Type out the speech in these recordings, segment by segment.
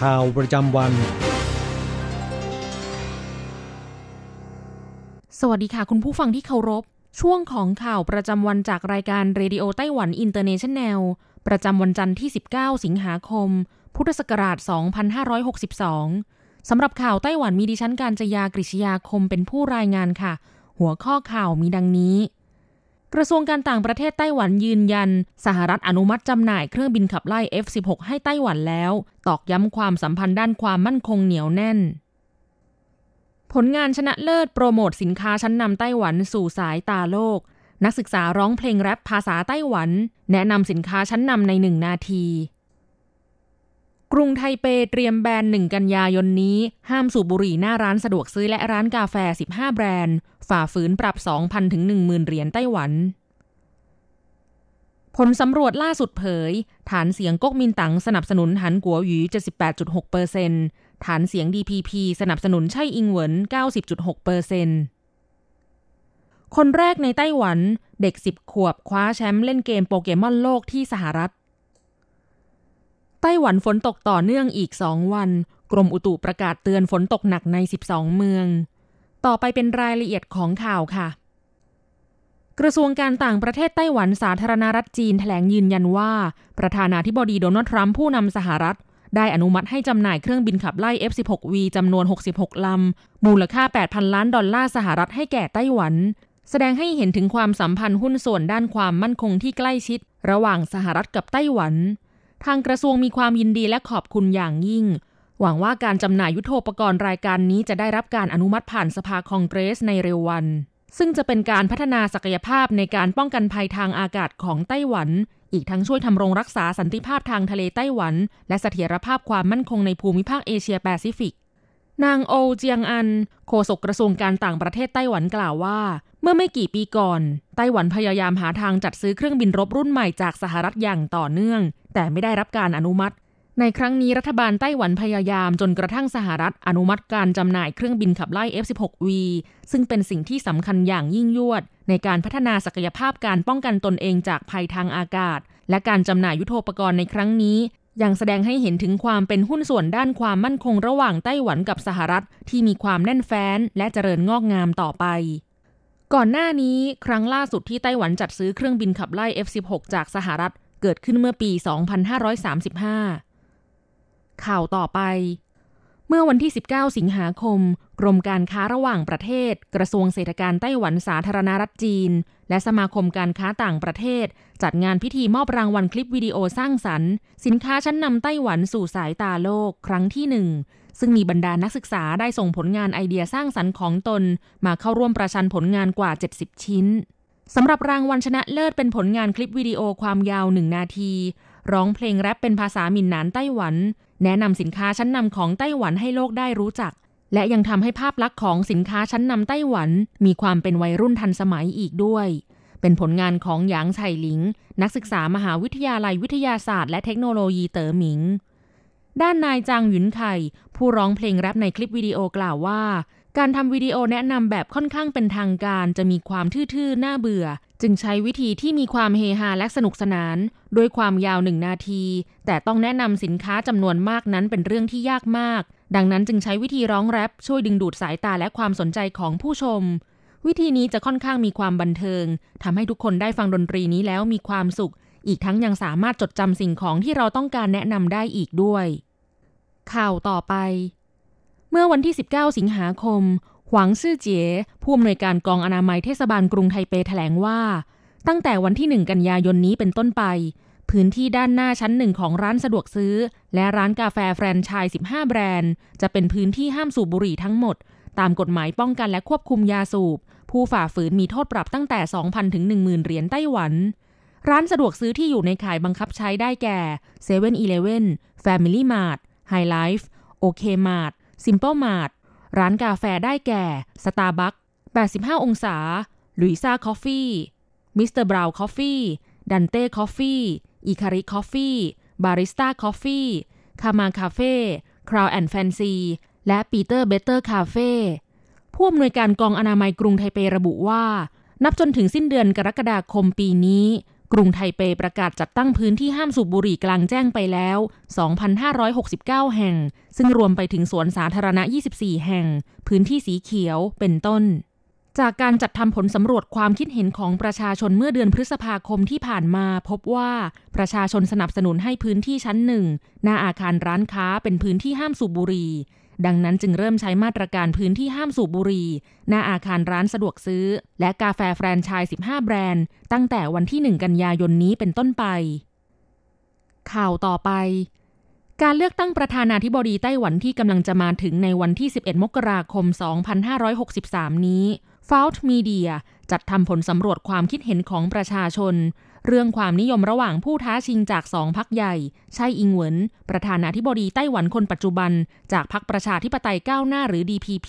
ข่าวประจำวัน สวัสดีค่ะคุณผู้ฟังที่เคารพ ช่วงของข่าวประจำวันจากรายการเรดิโอไต้หวันอินเตอร์เนชันแนล ประจำวันจันทร์ที่ 19 สิงหาคม พุทธศักราช 2562 สำหรับข่าวไต้หวันมีดิฉันการจยากริชยาคมเป็นผู้รายงานค่ะ หัวข้อข่าวมีดังนี้ กระทรวงการต่างประเทศไต้หวันยืนยัน สหรัฐอนุมัติจำหน่ายเครื่องบินขับไล่ F-16 ให้ไต้หวันแล้ว ตอกย้ำความสัมพันธ์ด้านความมั่นคงเหนียวแน่น ผลงานชนะเลิศโปรโมทสินค้าชั้นนำไต้หวันสู่สายตาโลก นักศึกษาร้องเพลงแรปภาษาไต้หวัน แนะนำสินค้าชั้นนำในหนึ่งนาที กรุงไทเปเตรียมแบนหนึ่งกันยายนนี้ ห้ามสูบบุหรี่หน้าร้านสะดวกซื้อและร้านกาแฟ 15 แบรนด์ ฝ่าฝืนปรับ 2,000 ถึง 10,000 เหรียญไต้หวัน ผลสำรวจล่าสุดเผย ฐานเสียงก๊กมินตั๋งสนับสนุนหานกั๋วอวี๋78.6เปอร์เซ็นต์ฐานเสียง DPP สนับสนุนไช่อิงเหวิน90.6เปอร์เซ็นต์คนแรกในไต้หวัน เด็ก 10 ขวบคว้าแชมป์เล่นเกมโปเกมอนโลกที่สหรัฐ ไต้หวันฝนตกต่อเนื่องอีก2วัน กรมอุตุประกาศเตือนฝนตกหนักใน 12 เมือง ต่อไปเป็นรายละเอียดของข่าวค่ะ กระทรวงการต่างประเทศไต้หวันสาธารณรัฐจีนแถลงยืนยันว่า ประธานาธิบดีโดนัลด์ทรัมป์ผู้นำสหรัฐ ได้อนุมัติให้จำหน่ายเครื่องบินขับไล่ F-16V จำนวน 66 ลำ มูลค่า 8,000 ล้านดอลลาร์สหรัฐให้แก่ไต้หวันแสดงให้เห็นถึงความสัมพันธ์หุ้นส่วนด้านความมั่นคงที่ใกล้ชิด ระหว่างสหรัฐกับไต้หวัน ทางกระทรวงมีความยินดีและขอบคุณอย่างยิ่ง หวังว่าการจำหน่ายยุทโธปกรณ์รายการนี้จะได้รับการอนุมัติผ่านสภาคองเกรสในเร็ววัน ซึ่งจะเป็นการพัฒนาศักยภาพในการป้องกันภัยทางอากาศของไต้หวัน อีกทั้งช่วยทำรงรักษาสันติภาพทางทะเลไต้หวัน และเสถียรภาพความมั่นคงในภูมิภาคเอเชียแปซิฟิก นางโอเจียงอัน โฆษกกระทรวงการต่างประเทศไต้หวันกล่าวว่า เมื่อไม่กี่ปีก่อน ไต้หวันพยายามหาทางจัดซื้อเครื่องบินรบรุ่นใหม่จากสหรัฐอย่างต่อเนื่อง แต่ไม่ได้รับการอนุมัติ ในครั้งนี้รัฐบาลไต้หวันพยายามจนกระทั่งสหรัฐอนุมัติการจำหน่ายเครื่องบินขับไล่ F-16V ซึ่งเป็นสิ่งที่สำคัญอย่างยิ่งยวด ในการพัฒนาศักยภาพการป้องกันตนเองจากภัยทางอากาศ และการจำหน่ายยุทโธปกรณ์ในครั้งนี้ ยังแสดงให้เห็นถึงความเป็นหุ้นส่วนด้านความมั่นคงระหว่างไต้หวันกับสหรัฐที่มีความแน่นแฟ้นและเจริญงอกงามต่อไป ก่อนหน้านี้ครั้งล่าสุดที่ไต้หวันจัดซื้อเครื่องบินขับไล่ F-16 จากสหรัฐเกิดขึ้นเมื่อปี 2535 ข่าวต่อไป เมื่อวันที่ 19 สิงหาคม กรมการค้าระหว่างประเทศ กระทรวงเศรษฐการไต้หวันสาธารณรัฐจีน และสมาคมการค้าต่างประเทศ จัดงานพิธีมอบรางวัลคลิปวิดีโอสร้างสรรค์ สินค้าชั้นนำไต้หวันสู่สายตาโลกครั้งที่หนึ่งซึ่งมีบรรดานักศึกษาได้ส่งผลงานไอเดียสร้างสรรค์ของตน มาเข้าร่วมประชันผลงานกว่า 70 ชิ้นสำหรับรางวัลชนะเลิศเป็นผลงานคลิปวิดีโอความยาวหนึ่งนาที ร้องเพลงแรปเป็นภาษาหมิ่นหนานไต้หวัน แนะนำสินค้าชั้นนำของไต้หวันให้โลกได้รู้จัก และยังทำให้ภาพลักษณ์ของสินค้าชั้นนำไต้หวัน มีความเป็นวัยรุ่นทันสมัยอีกด้วย เป็นผลงานของหยางไฉหลิง นักศึกษามหาวิทยาลัยวิทยาศาสตร์ และเทคโนโลยีเต๋อหมิง ด้านนายจางหยุนไข่ผู้ร้องเพลงแรปในคลิปวิดีโอกล่าวว่า การทำวิดีโอแนะนำแบบค่อนข้างเป็นทางการ จะมีความทื่อๆน่าเบื่อ จึงใช้วิธีที่มีความเฮฮาและสนุกสนาน ด้วยความยาวหนึ่งนาที แต่ต้องแนะนำสินค้าจำนวนมากนั้นเป็นเรื่องที่ยากมาก ดังนั้นจึงใช้วิธีร้องแรปช่วยดึงดูดสายตาและความสนใจของผู้ชม วิธีนี้จะค่อนข้างมีความบันเทิงทำให้ทุกคนได้ฟังดนตรีนี้แล้วมีความสุข อีกทั้งยังสามารถจดจำสิ่งของที่เราต้องการแนะนำได้อีกด้วย ข่าวต่อไป เมื่อวันที่ 19 สิงหาคม หวังซื่อเจ๋ผู้อำนวยการกองอนามัยเทศบาลกรุงไทเปแถลงว่า ตั้งแต่วันที่ 1 กันยายนนี้เป็นต้นไป พื้นที่ด้านหน้าชั้นหนึ่งของร้านสะดวกซื้อ และร้านกาแฟแฟรนไชส์15 แบรนด์ จะเป็นพื้นที่ห้ามสูบบุหรี่ทั้งหมด ตามกฎหมายป้องกันและควบคุมยาสูบ ผู้ฝ่าฝืนมีโทษปรับตั้งแต่ 2,000 ถึง 10,000 เหรียญไต้หวัน ร้านสะดวกซื้อที่อยู่ในข่ายบังคับใช้ได้แก่7-Eleven Family Mart Hi-Life OK Mart Simple Mart ร้านกาแฟได้แก่สตาร์บัค85 องศา Louisa Coffee Mr. Brown Coffee Dante Coffee Ikari Coffee Barista Coffee Cama Café Crown & Fancy และ Peter Better Café ผู้อำนวยการกองอนามัยกรุงไทเประบุว่า นับจนถึงสิ้นเดือนกรกฎาคมปีนี้ กรุงไทเปประกาศจัดตั้งพื้นที่ห้ามสูบบุหรี่กลางแจ้งไปแล้ว 2,569 แห่ง ซึ่งรวมไปถึงสวนสาธารณะ 24 แห่ง พื้นที่สีเขียวเป็นต้น จากการจัดทำผลสำรวจความคิดเห็นของประชาชนเมื่อเดือนพฤษภาคมที่ผ่านมาพบว่าประชาชนสนับสนุนให้พื้นที่ชั้นหนึ่งหน้าอาคารร้านค้าเป็นพื้นที่ห้ามสูบบุหรี่ ดังนั้นจึงเริ่มใช้มาตรการพื้นที่ห้ามสูบบุหรี่หน้าอาคารร้านสะดวกซื้อ และกาแฟแฟรนไชส์15 แบรนด์ ตั้งแต่วันที่ 1 กันยายนนี้เป็นต้นไป ข่าวต่อไป การเลือกตั้งประธานาธิบดีไต้หวันที่กำลังจะมาถึงในวันที่ 11 มกราคม 2563 นี้ f a u l t Media จัดทำผลสำรวจความคิดเห็นของประชาชน เรื่องความนิยมระหว่างผู้ท้าชิงจากสองพักใหญ่ใช่อิงเหวินประธานาธิบดีไต้หวันคนปัจจุบัน จากพรรคประชาธิปไตยก้าวหน้าหรือ DPP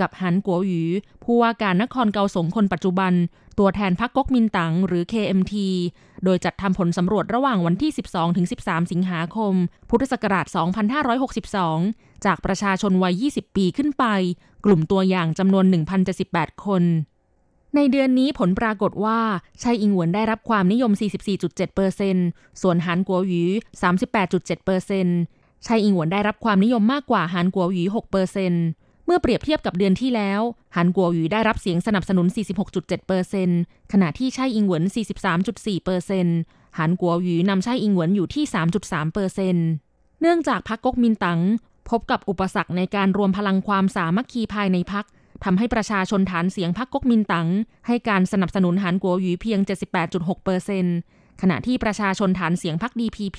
กับหันกัวหยูผู้ว่าการนครเกาสงคนปัจจุบัน ตัวแทนพรรคก๊กมินตั๋งหรือ KMT โดยจัดทำผลสำรวจระหว่างวันที่ 12-13 สิงหาคม พุทธศักราช 2562 จากประชาชนวัย 20 ปีขึ้นไป กลุ่มตัวอย่างจำนวน 1,078 คน ในเดือนนี้ผลปรากฏว่าชัยอิงหวนได้รับความนิยม 44.7%ส่วนหานกัวหยี38.7%ชัยอิงหวนได้รับความนิยมมากกว่าหานกัวหยี6%เมื่อเปรียบเทียบกับเดือนที่แล้วหานกัวหยีได้รับเสียงสนับสนุน 46.7%ขณะที่ชัยอิงหวน 43.4%หานกัวหยีนำชัยอิงหวนอยู่ที่ 3.3%เนื่องจากพรรคก๊กมินตั๋งพบกับอุปสรรคในการรวมพลังความสามัคคีภายในพรรค ทำให้ประชาชนฐานเสียงพรรคก๊กมินตั๋งให้การสนับสนุนหานกัวหยีเพียง 78.6เปอร์เซนขณะที่ประชาชนฐานเสียงพรรค DPP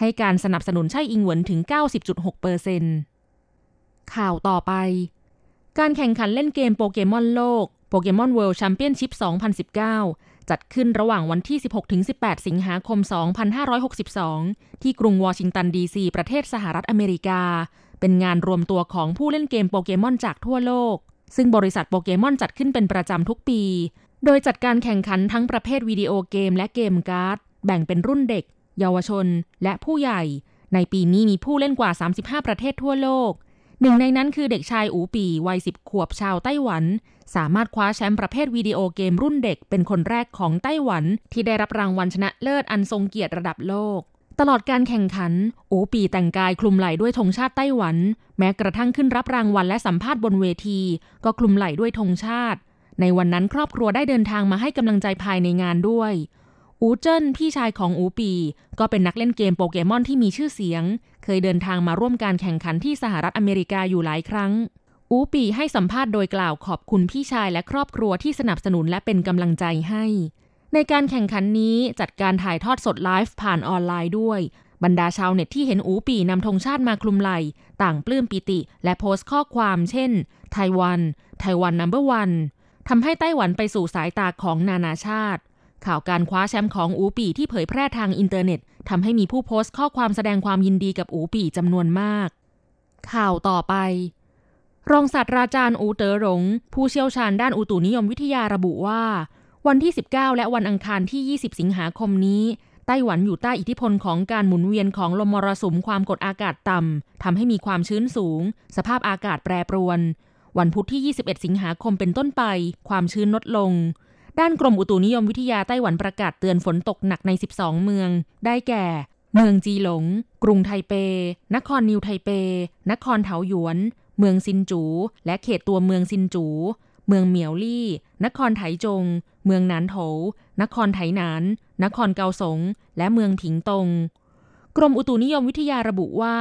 ให้การสนับสนุนไช่อิงเหวินถึง 90.6เปอร์เซ็นต์ข่าวต่อไป การแข่งขันเล่นเกมโปเกมอนโลก Pokémon World Championship 2019 จัดขึ้นระหว่างวันที่ 16-18 สิงหาคม 2562 ที่กรุงวอชิงตันดีซี ประเทศสหรัฐอเมริกา เป็นงานรวมตัวของผู้เล่นเกมโปเกมอนจากทั่วโลก ซึ่งบริษัทโปเกมอนจัดขึ้นเป็นประจำทุกปี โดยจัดการแข่งขันทั้งประเภทวิดีโอเกมและเกมการ์ด แบ่งเป็นรุ่นเด็ก เยาวชน และผู้ใหญ่ ในปีนี้มีผู้เล่นกว่า 35 ประเทศทั่วโลก หนึ่งในนั้นคือเด็กชายอูปีวัย 10 ขวบชาวไต้หวัน สามารถคว้าแชมป์ประเภทวิดีโอเกมรุ่นเด็ก เป็นคนแรกของไต้หวัน ที่ได้รับรางวัลชนะเลิศอันทรงเกียรติระดับโลก ตลอดการแข่งขัน โอปีแต่งกายคลุมไหล่ด้วยธงชาติไต้หวัน แม้กระทั่งขึ้นรับรางวัลและสัมภาษณ์บนเวที ก็คลุมไหล่ด้วยธงชาติ ในวันนั้นครอบครัวได้เดินทางมาให้กำลังใจภายในงานด้วยอูเจิ้นพี่ชายของอูปี ก็เป็นนักเล่นเกมโปเกมอนที่มีชื่อเสียง เคยเดินทางมาร่วมการแข่งขันที่สหรัฐอเมริกาอยู่หลายครั้ง อูปีให้สัมภาษณ์โดยกล่าวขอบคุณพี่ชายและครอบครัวที่สนับสนุนและเป็นกำลังใจให้ ในการแข่งขันนี้จัดการถ่ายทอดสดไลฟ์ผ่านออนไลน์ด้วย บรรดาชาวเน็ตที่เห็นอูปีนำธงชาติมาคลุมไหลต่างปลื้มปิติ และโพสต์ข้อความเช่น ไต้หวัน Taiwan Number One ทำให้ไต้หวันไปสู่สายตาของนานาชาติ ข่าวการคว้าแชมป์ของอูปีที่เผยแพร่ทางอินเทอร์เน็ตทำให้มีผู้โพสต์ข้อความแสดงความยินดีกับอูปีจำนวนมาก ข่าวต่อไป รองศาสตราจารย์อูเตอ๋อหลงผู้เชี่ยวชาญด้านอุตุนิยมวิทยาระบุว่า วันที่ 19 และวันอังคารที่ 20 สิงหาคมนี้ไต้หวันอยู่ใต้อิทธิพลของการหมุนเวียนของลมมรสุมความกดอากาศต่ำทำให้มีความชื้นสูง สภาพอากาศแปรปรวน วันพุธที่ 21 สิงหาคมเป็นต้นไป ความชื้นลดลง ด้านกรมอุตุนิยมวิทยาไต้หวันประกาศเตือนฝนตกหนักใน 12 เมือง ได้แก่ เมืองจีหลง กรุงไทเป นครนิวไทเป นครเถาหยวน เมืองซินจู และเขตตัวเมืองซินจู เมืองเหมียวลี่ นครไถจง เมืองนานโถ นครไถหนาน นครเกาสง และเมืองผิงตง กรมอุตุนิยมวิทยาระบุว่า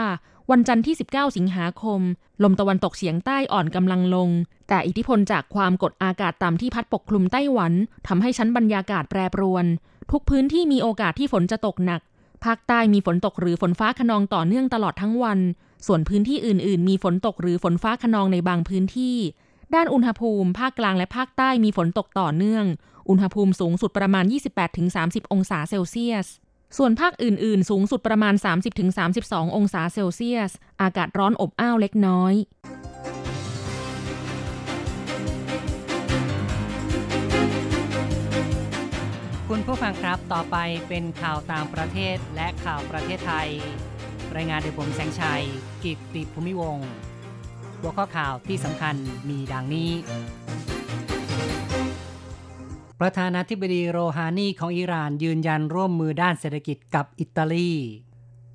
วันจันทร์ที่ 19 สิงหาคม ลมตะวันตกเฉียงใต้อ่อนกำลังลง แต่อิทธิพลจากความกดอากาศต่ำที่พัดปกคลุมไต้หวันทำให้ชั้นบรรยากาศแปรปรวน ทุกพื้นที่มีโอกาสที่ฝนจะตกหนัก ภาคใต้มีฝนตกหรือฝนฟ้าขนองต่อเนื่องตลอดทั้งวัน ส่วนพื้นที่อื่น ๆ มีฝนตกหรือฝนฟ้าขนองในบางพื้นที่ ด้านอุณหภูมิ ภาคกลางและภาคใต้มีฝนตกต่อเนื่อง อุณหภูมิสูงสุดประมาณ 28-30 องศาเซลเซียส ส่วนภาคอื่น ๆ สูงสุดประมาณ 30-32 องศาเซลเซียส อากาศร้อนอบอ้าวเล็กน้อยคุณผู้ฟังครับ ต่อไปเป็นข่าวต่างประเทศและข่าวประเทศไทย รายงานโดยผมแสงชัย กิตติภูมิวงศ์ หัวข้อข่าวที่สำคัญมีดังนี้ ประธานาธิบดีโรฮานีของอิหร่านยืนยันร่วมมือด้านเศรษฐกิจกับอิตาลี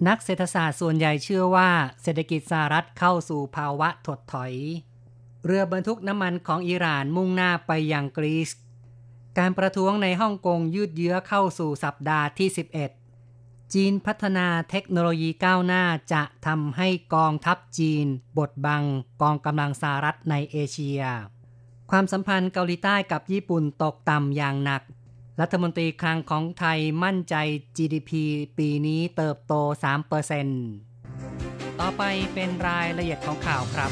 นักเศรษฐศาสตร์ส่วนใหญ่เชื่อว่าเศรษฐกิจสหรัฐเข้าสู่ภาวะถดถอย เรือบรรทุกน้ำมันของอิหร่านมุ่งหน้าไปยังกรีซการประท้วงในฮ่องกงยืดเยื้อเข้าสู่สัปดาห์ที่ 11 จีนพัฒนาเทคโนโลยีก้าวหน้าจะทำให้กองทัพจีน บดบังกองกำลังสหรัฐในเอเชีย ความสัมพันธ์เกาหลีใต้กับญี่ปุ่นตกต่ำอย่างหนัก รัฐมนตรีคลังของไทยมั่นใจ GDP ปีนี้เติบโต 3%ต่อไปเป็นรายละเอียดของข่าวครับ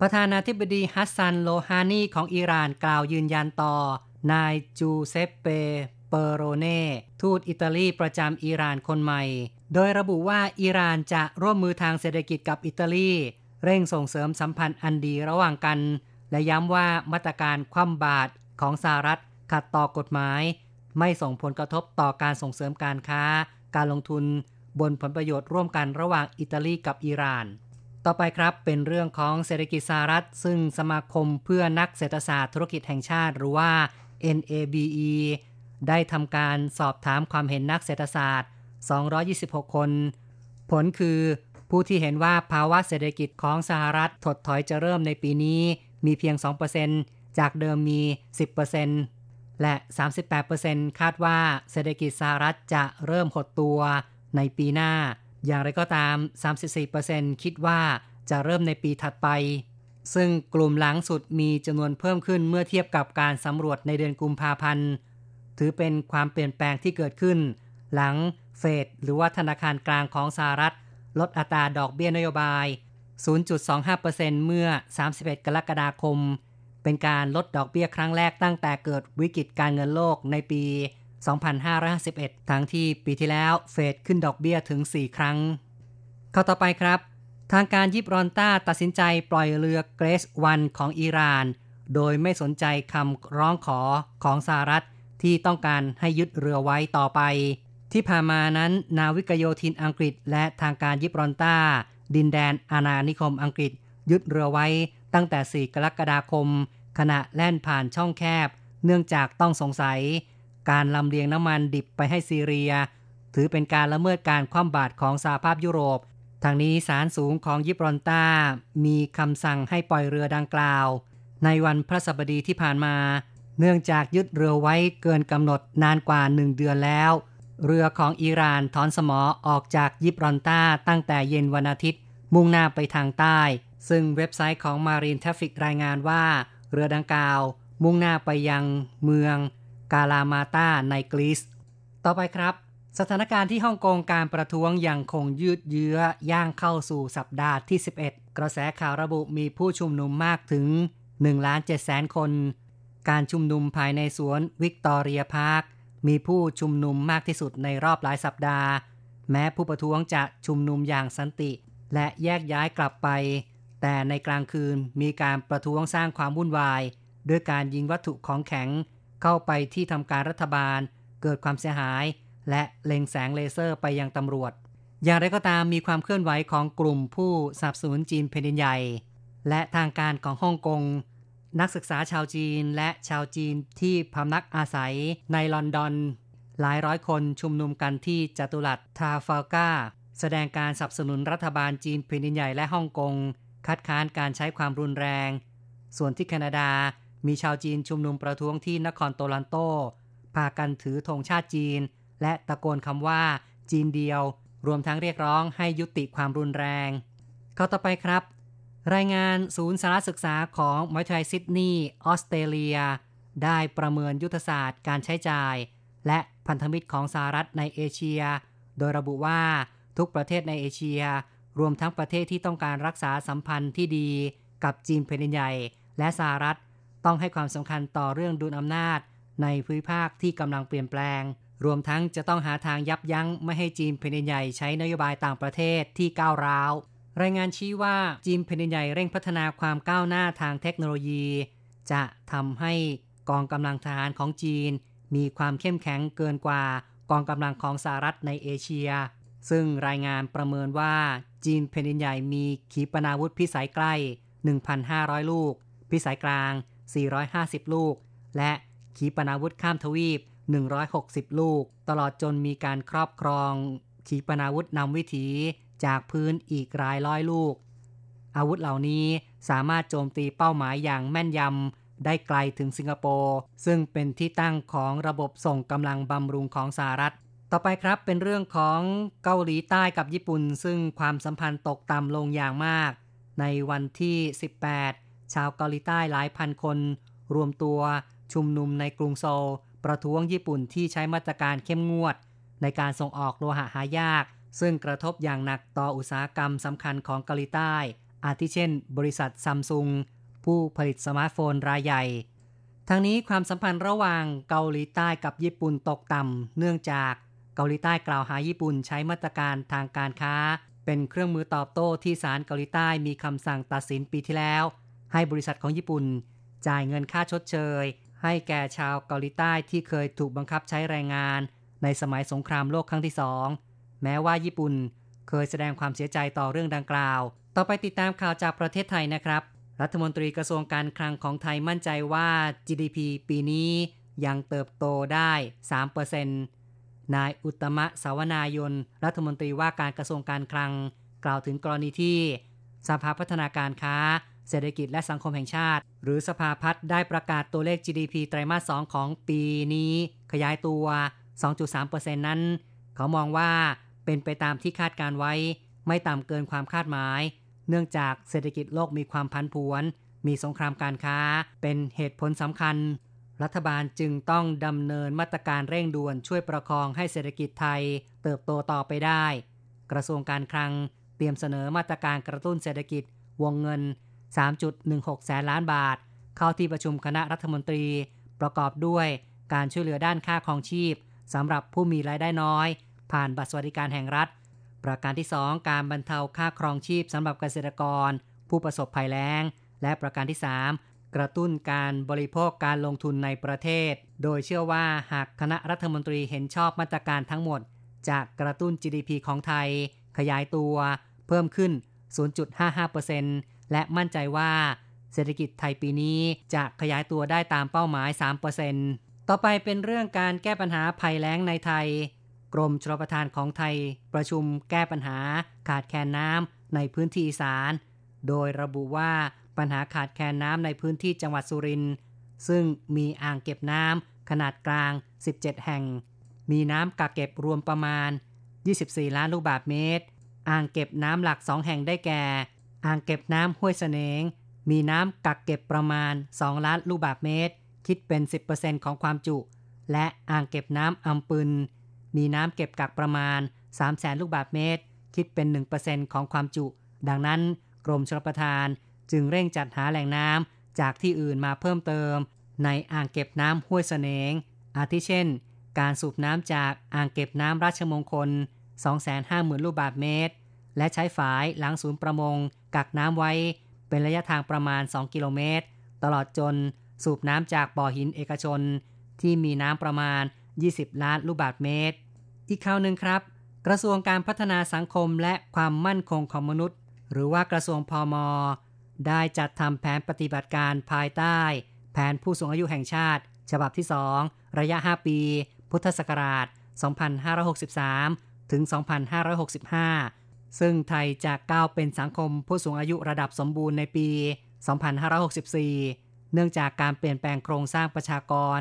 ประธานาธิบดีฮัสซันโลฮานีของอิหร่านกล่าวยืนยันต่อนายจูเซปเป เปโรเน่ทูตอิตาลีประจำอิหร่านคนใหม่ โดยระบุว่าอิหร่านจะร่วมมือทางเศรษฐกิจกับอิตาลี เร่งส่งเสริมสัมพันธ์อันดีระหว่างกัน และย้ำว่ามาตรการคว่ำบาตรของสหรัฐขัดต่อกฎหมาย ไม่ส่งผลกระทบต่อการส่งเสริมการค้า การลงทุน บนผลประโยชน์ร่วมกันระหว่างอิตาลีกับอิหร่าน ต่อไปครับเป็นเรื่องของเศรษฐกิจสหรัฐ ซึ่งสมาคมเพื่อนักเศรษฐศาสตร์ธุรกิจแห่งชาติหรือว่า NABE ได้ทำการสอบถามความเห็นนักเศรษฐศาสตร์ 226 คน ผลคือผู้ที่เห็นว่าภาวะเศรษฐกิจของสหรัฐถดถอยจะเริ่มในปีนี้มีเพียง 2%จากเดิมมี 10%และ 38%คาดว่าเศรษฐกิจสหรัฐจะเริ่มหดตัวในปีหน้า อย่างไรก็ตาม 34%คิดว่าจะเริ่มในปีถัดไป ซึ่งกลุ่มหลังสุดมีจำนวนเพิ่มขึ้นเมื่อเทียบกับการสำรวจในเดือนกุมภาพันธ์ ถือเป็นความเปลี่ยนแปลงที่เกิดขึ้น หลังเฟดหรือว่าธนาคารกลางของสหรัฐ ลดอัตราดอกเบี้ยนโยบาย 0.25%เมื่อ 31 กรกฎาคม เป็นการลดดอกเบี้ยครั้งแรกตั้งแต่เกิดวิกฤตการเงินโลกในปี 2551 ทั้งที่ปีที่แล้วเฟดขึ้นดอกเบี้ยถึง 4 ครั้ง เข้าต่อไปครับ ทางการยิบรอนต้าตัดสินใจปล่อยเรือเกรสวันของอิหร่าน โดยไม่สนใจคำร้องขอของสหรัฐ ที่ต้องการให้ยึดเรือไว้ต่อไป ที่ผ่านมานั้น นาวิกโยธินอังกฤษ และทางการยิบรอนต้า ดินแดนอาณานิคมอังกฤษ ยึดเรือไว้ตั้งแต่ 4 กรกฎาคม ขณะแล่นผ่านช่องแคบ เนื่องจากต้องสงสัย การลำเลียงน้ำมันดิบไปให้ซีเรีย ถือเป็นการละเมิดการคว่ำบาตรของสหภาพยุโรปทางนี้ศาลสูงของยิบรอนต้ามีคำสั่งให้ปล่อยเรือดังกล่าว ในวันพระสบดีที่ผ่านมา เนื่องจากยึดเรือไว้เกินกำหนดนานกว่าหนึ่งเดือนแล้ว เรือของอิหร่านถอนสมอออกจากยิบรอนต้าตั้งแต่เย็นวันอาทิตย์ มุ่งหน้าไปทางใต้ ซึ่งเว็บไซต์ของ Marine Traffic รายงานว่า เรือดังกล่าว มุ่งหน้าไปยังเมืองกาลามาตาในกรีซต่อไปครับ สถานการณ์ที่ฮ่องกงการประท้วงยังคงยืดเยื้อย่างเข้าสู่สัปดาห์ที่ 11 กระแสข่าวระบุมีผู้ชุมนุมมากถึง1ล้าน7แสนคน การชุมนุมภายในสวนวิกตอเรียพาร์ค มีผู้ชุมนุมมากที่สุดในรอบหลายสัปดาห์ แม้ผู้ประท้วงจะชุมนุมอย่างสันติ และแยกย้ายกลับไป แต่ในกลางคืนมีการประท้วงสร้างความวุ่นวาย ด้วยการยิงวัตถุของแข็ง เข้าไปที่ทำการรัฐบาล เกิดความเสียหาย และเล็งแสงเลเซอร์ไปยังตำรวจ อย่างไรก็ตามมีความเคลื่อนไหวของกลุ่มผู้สนับสนุนจีนแผ่นดินใหญ่ และทางการของฮ่องกง นักศึกษาชาวจีนและชาวจีนที่พำนักอาศัยในลอนดอน หลายร้อยคนชุมนุมกันที่จัตุรัสทราฟัลกาแสดงการสนับสนุนรัฐบาลจีนแผ่นดินใหญ่และฮ่องกง คัดค้านการใช้ความรุนแรง ส่วนที่แคนาดามีชาวจีนชุมนุมประท้วงที่นครโตลันโตพากันถือธงชาติจีน และตะโกนคำว่า จีนเดียว รวมทั้งเรียกร้องให้ยุติความรุนแรง เข้าต่อไปครับ รายงานศูนย์สารศึกษาของมหาวิทยาลัยซิดนีย์ออสเตรเลีย ได้ประเมินยุทธศาสตร์การใช้จ่าย และพันธมิตรของสหรัฐในเอเชีย โดยระบุว่าทุกประเทศในเอเชีย รวมทั้งประเทศที่ต้องการรักษาสัมพันธ์ที่ดีกับจีนแผ่นใหญ่ และสหรัฐต้องให้ความสำคัญต่อเรื่องดุลอำนาจ ในภูมิภาคที่กำลังเปลี่ยนแปลง รวมทั้งจะต้องหาทางยับยั้งไม่ให้จีนแผ่นใหญ่ใช้นโยบายต่างประเทศที่ก้าวร้าว รายงานชี้ว่าจีนแผ่นใหญ่เร่งพัฒนาความก้าวหน้าทางเทคโนโลยี จะทำให้กองกำลังทหารของจีน มีความเข้มแข็งเกินกว่ากองกำลังของสหรัฐในเอเชีย ซึ่งรายงานประเมินว่าจีนแผ่นดินใหญ่มีขีปนาวุธพิสัยใกล้ 1,500 ลูก พิสัยกลาง 450 ลูก และขีปนาวุธข้ามทวีป 160 ลูก ตลอดจนมีการครอบครอง ขีปนาวุธนำวิถี จากพื้นอีกรายร้อยลูก อาวุธเหล่านี้สามารถโจมตีเป้าหมายอย่างแม่นยำได้ไกลถึงสิงคโปร์ซึ่งเป็นที่ตั้งของระบบส่งกำลังบำรุงของสหรัฐ ต่อไปครับเป็นเรื่องของเกาหลีใต้กับญี่ปุ่น ซึ่งความสัมพันธ์ตกต่ำลงอย่างมาก ในวันที่ 18 ชาวเกาหลีใต้หลายพันคน รวมตัวชุมนุมในกรุงโซลประท้วงญี่ปุ่นที่ใช้มาตรการเข้มงวด ในการส่งออกโลหะหายาก ซึ่งกระทบอย่างหนักต่ออุตสาหกรรมสำคัญของเกาหลีใต้ อาทิเช่น บริษัทซัมซุงผู้ผลิตสมาร์ทโฟนรายใหญ่ ทั้งนี้ความสัมพันธ์ระหว่างเกาหลีใต้กับญี่ปุ่นตกต่ำเนื่องจากเกาหลีใต้กล่าวหาญี่ปุ่นใช้มาตรการทางการค้า เป็นเครื่องมือตอบโต้ที่ศาลเกาหลีใต้มีคำสั่งตัดสินปีที่แล้ว ให้บริษัทของญี่ปุ่น จ่ายเงินค่าชดเชย ให้แก่ชาวเกาหลีใต้ที่เคยถูกบังคับใช้แรงงาน ในสมัยสงครามโลกครั้งที่สอง แม้ว่าญี่ปุ่นเคยแสดงความเสียใจต่อเรื่องดังกล่าว ต่อไปติดตามข่าวจากประเทศไทยนะครับ รัฐมนตรีกระทรวงการคลังของไทยมั่นใจว่า GDP ปีนี้ยังเติบโตได้ 3%นายอุตมะสาวนายน รัฐมนตรีว่าการกระทรวงการคลัง กล่าวถึงกรณีที่สภาพัฒนาการค้า เศรษฐกิจและสังคมแห่งชาติ หรือสภาพัฒน์ได้ประกาศตัวเลข GDP ไตรมาส 2 ของปีนี้ ขยายตัว 2.3%นั้น เขามองว่า เป็นไปตามที่คาดการไว้ ไม่ต่ำเกินความคาดหมาย เนื่องจากเศรษฐกิจโลกมีความพันผวน มีสงครามการค้า เป็นเหตุผลสำคัญ รัฐบาลจึงต้องดำเนินมาตรการเร่งด่วนช่วยประคองให้เศรษฐกิจไทย เติบโตต่อไปได้ กระทรวงการคลังเตรียมเสนอมาตรการกระตุ้นเศรษฐกิจวงเงิน 3.16 แสนล้านบาท เข้าที่ประชุมคณะรัฐมนตรี ประกอบด้วยการช่วยเหลือด้านค่าครองชีพสำหรับผู้มีรายได้น้อย ผ่านบัตรสวัสดิการแห่งรัฐ ประการที่ 2 การบรรเทาค่าครองชีพสำหรับเกษตรกร ผู้ประสบภัยแล้ง และประการที่ 3 กระตุ้นการบริโภคการลงทุนในประเทศ โดยเชื่อว่าหากคณะรัฐมนตรีเห็นชอบมาตรการทั้งหมด จะกระตุ้น GDP ของไทย ขยายตัว เพิ่มขึ้น 0.55%และมั่นใจว่าเศรษฐกิจไทยปีนี้จะขยายตัวได้ตามเป้าหมาย 3%ต่อไปเป็นเรื่องการแก้ปัญหาภัยแล้งในไทย รมชลประทานของไทยประชุมแก้ปัญหาขาดแคลนน้ำในพื้นที่อีสาน โดยระบุว่าปัญหาขาดแคลนน้ำในพื้นที่จังหวัดสุรินทร์ซึ่งมีอ่างเก็บน้ำขนาดกลาง 17 แห่ง มีน้ำกักเก็บรวมประมาณ 24 ล้านลูกบาศก์เมตร อ่างเก็บน้ำหลัก 2 แห่งได้แก่ อ่างเก็บน้ำห้วยเสนง มีน้ำกักเก็บประมาณ 2 ล้านลูกบาศก์เมตร คิดเป็น 10%ของความจุ และอ่างเก็บน้ำอำปึน มีน้ำเก็บกักประมาณ3แสนลูกบาศก์เมตร คิดเป็น 1%ของความจุ ดังนั้นกรมชลประทานจึงเร่งจัดหาแหล่งน้ำจากที่อื่นมาเพิ่มเติม ในอ่างเก็บน้ำห้วยเสนง อาทิเช่น การสูบน้ำจากอ่างเก็บน้ำราชมงคล 250,000 ลูกบาศก์เมตร และใช้ฝายหลังศูนย์ประมง กักน้ำไว้ เป็นระยะทางประมาณ 2 กิโลเมตร ตลอดจนสูบน้ำจากบ่อหินเอกชน ที่มีน้ำประมาณ 20 ล้านลูกบาศก์เมตร อีกข่าวหนึ่งครับ กระทรวงการพัฒนาสังคมและความมั่นคงของมนุษย์ หรือว่ากระทรวงพอมได้จัดทำแผนปฏิบัติการภายใต้ แผนผู้สูงอายุแห่งชาติ ฉบับที่ 2 ระยะ 5 ปี พุทธศักราช 2563 ถึง 2565 ซึ่งไทยจะก้าวเป็นสังคมผู้สูงอายุระดับสมบูรณ์ในปี 2564 เนื่องจากการเปลี่ยนแปลงโครงสร้างประชากร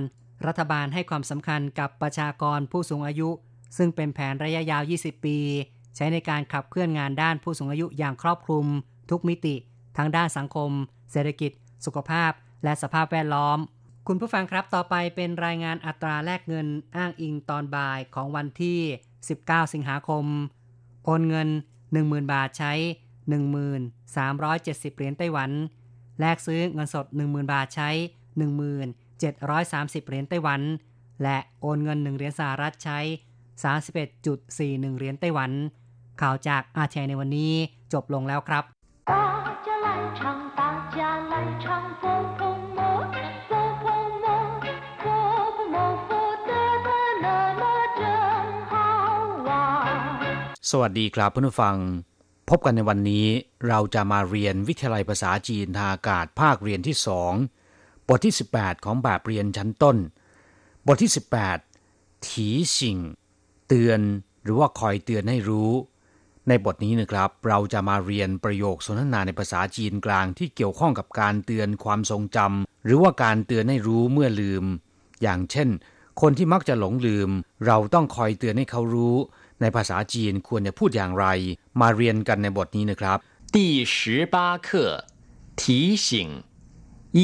รัฐบาลให้ความสำคัญกับประชากรผู้สูงอายุ ซึ่งเป็นแผนระยะยาว 20 ปี ใช้ในการขับเคลื่อนงานด้านผู้สูงอายุอย่างครอบคลุม ทุกมิติ ทั้งด้านสังคม เศรษฐกิจ สุขภาพ และสภาพแวดล้อม คุณผู้ฟังครับต่อไปเป็นรายงานอัตราแลกเงินอ้างอิงตอนบ่ายของวันที่ 19 สิงหาคม โอนเงิน 10,000 บาทใช้ 1370 เหรียญไต้หวัน แลกซื้อเงินสด 10,000 บาทใช้ 1730 เหรียญไต้หวัน และโอนเงิน 1 เหรียญสหรัฐใช้ 31.41 เหรียญไต้หวัน ข่าวจากอาแชร์ในวันนี้จบลงแล้วครับสวัสดีครับเพื่อนผู้ฟัง พบกันในวันนี้เราจะมาเรียนวิทยาลัยภาษาจีนทางอากาศภาคเรียนที่สองบทที่ 18 ของแบบเรียนชั้นต้น บทที่ 18ถีสิง เตือน หรือว่าคอยเตือนให้รู้ ในบทนี้นะครับ เราจะมาเรียนประโยคสนทนาในภาษาจีนกลางที่เกี่ยวข้องกับการเตือนความทรงจำหรือว่าการเตือนให้รู้เมื่อลืม อย่างเช่น คนที่มักจะหลงลืม เราต้องคอยเตือนให้เขารู้ ในภาษาจีนควรจะพูดอย่างไร มาเรียนกันในบทนี้นะครับ 第十八课提醒一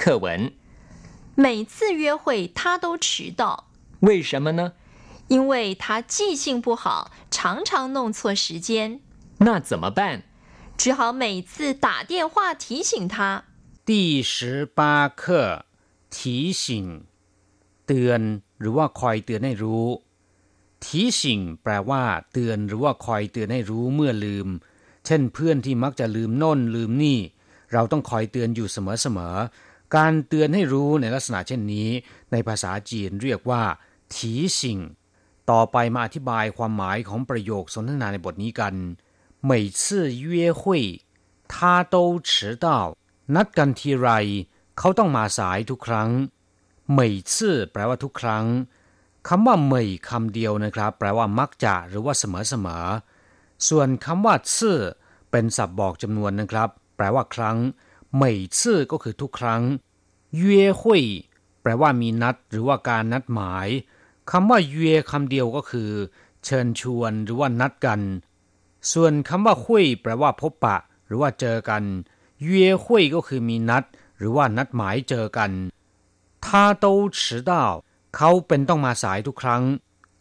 课文，每次约会他都迟到，为什么呢？ 因为他记性不好，常常弄错时间，那怎么办？只好每次打电话提醒他。第十八课提醒เตือน หรือว่าคอยเตือนให้รู้ ทีสิงแปลว่า เตือนหรือว่าคอยเตือนให้รู้เมื่อลืม เช่นเพื่อนที่มักจะลืมโน่นลืมนี่ เราต้องคอยเตือนอยู่เสมอๆ การเตือนให้รู้ในลักษณะเช่นนี้ ในภาษาจีนเรียกว่าทีสิง ต่อไปมาอธิบายความหมายของประโยคสนทนาในบทนี้กัน每次约会他都迟到นัดกันทีไร เขาต้องมาสายทุกครั้ง每次แปลว่าทุกครั้ง คำว่าเหมยคำเดียวนะครับ แปลว่ามักจะหรือว่าเสมอเสมอ ส่วนคำว่าซื่อเป็นศัพท์บอกจำนวนนะครับ แปลว่าครั้งเหมยซื่อก็คือทุกครั้งเย่หุยแปลว่ามีนัดหรือว่าการนัดหมาย คำว่าเย่คำเดียวก็คือ เชิญชวนหรือว่านัดกัน ส่วนคำว่าหุยแปลว่าพบปะ หรือว่าเจอกันเย่หุยก็คือมีนัด หรือว่านัดหมายเจอกัน他都迟到เขาเป็นต้องมาสายทุกครั้ง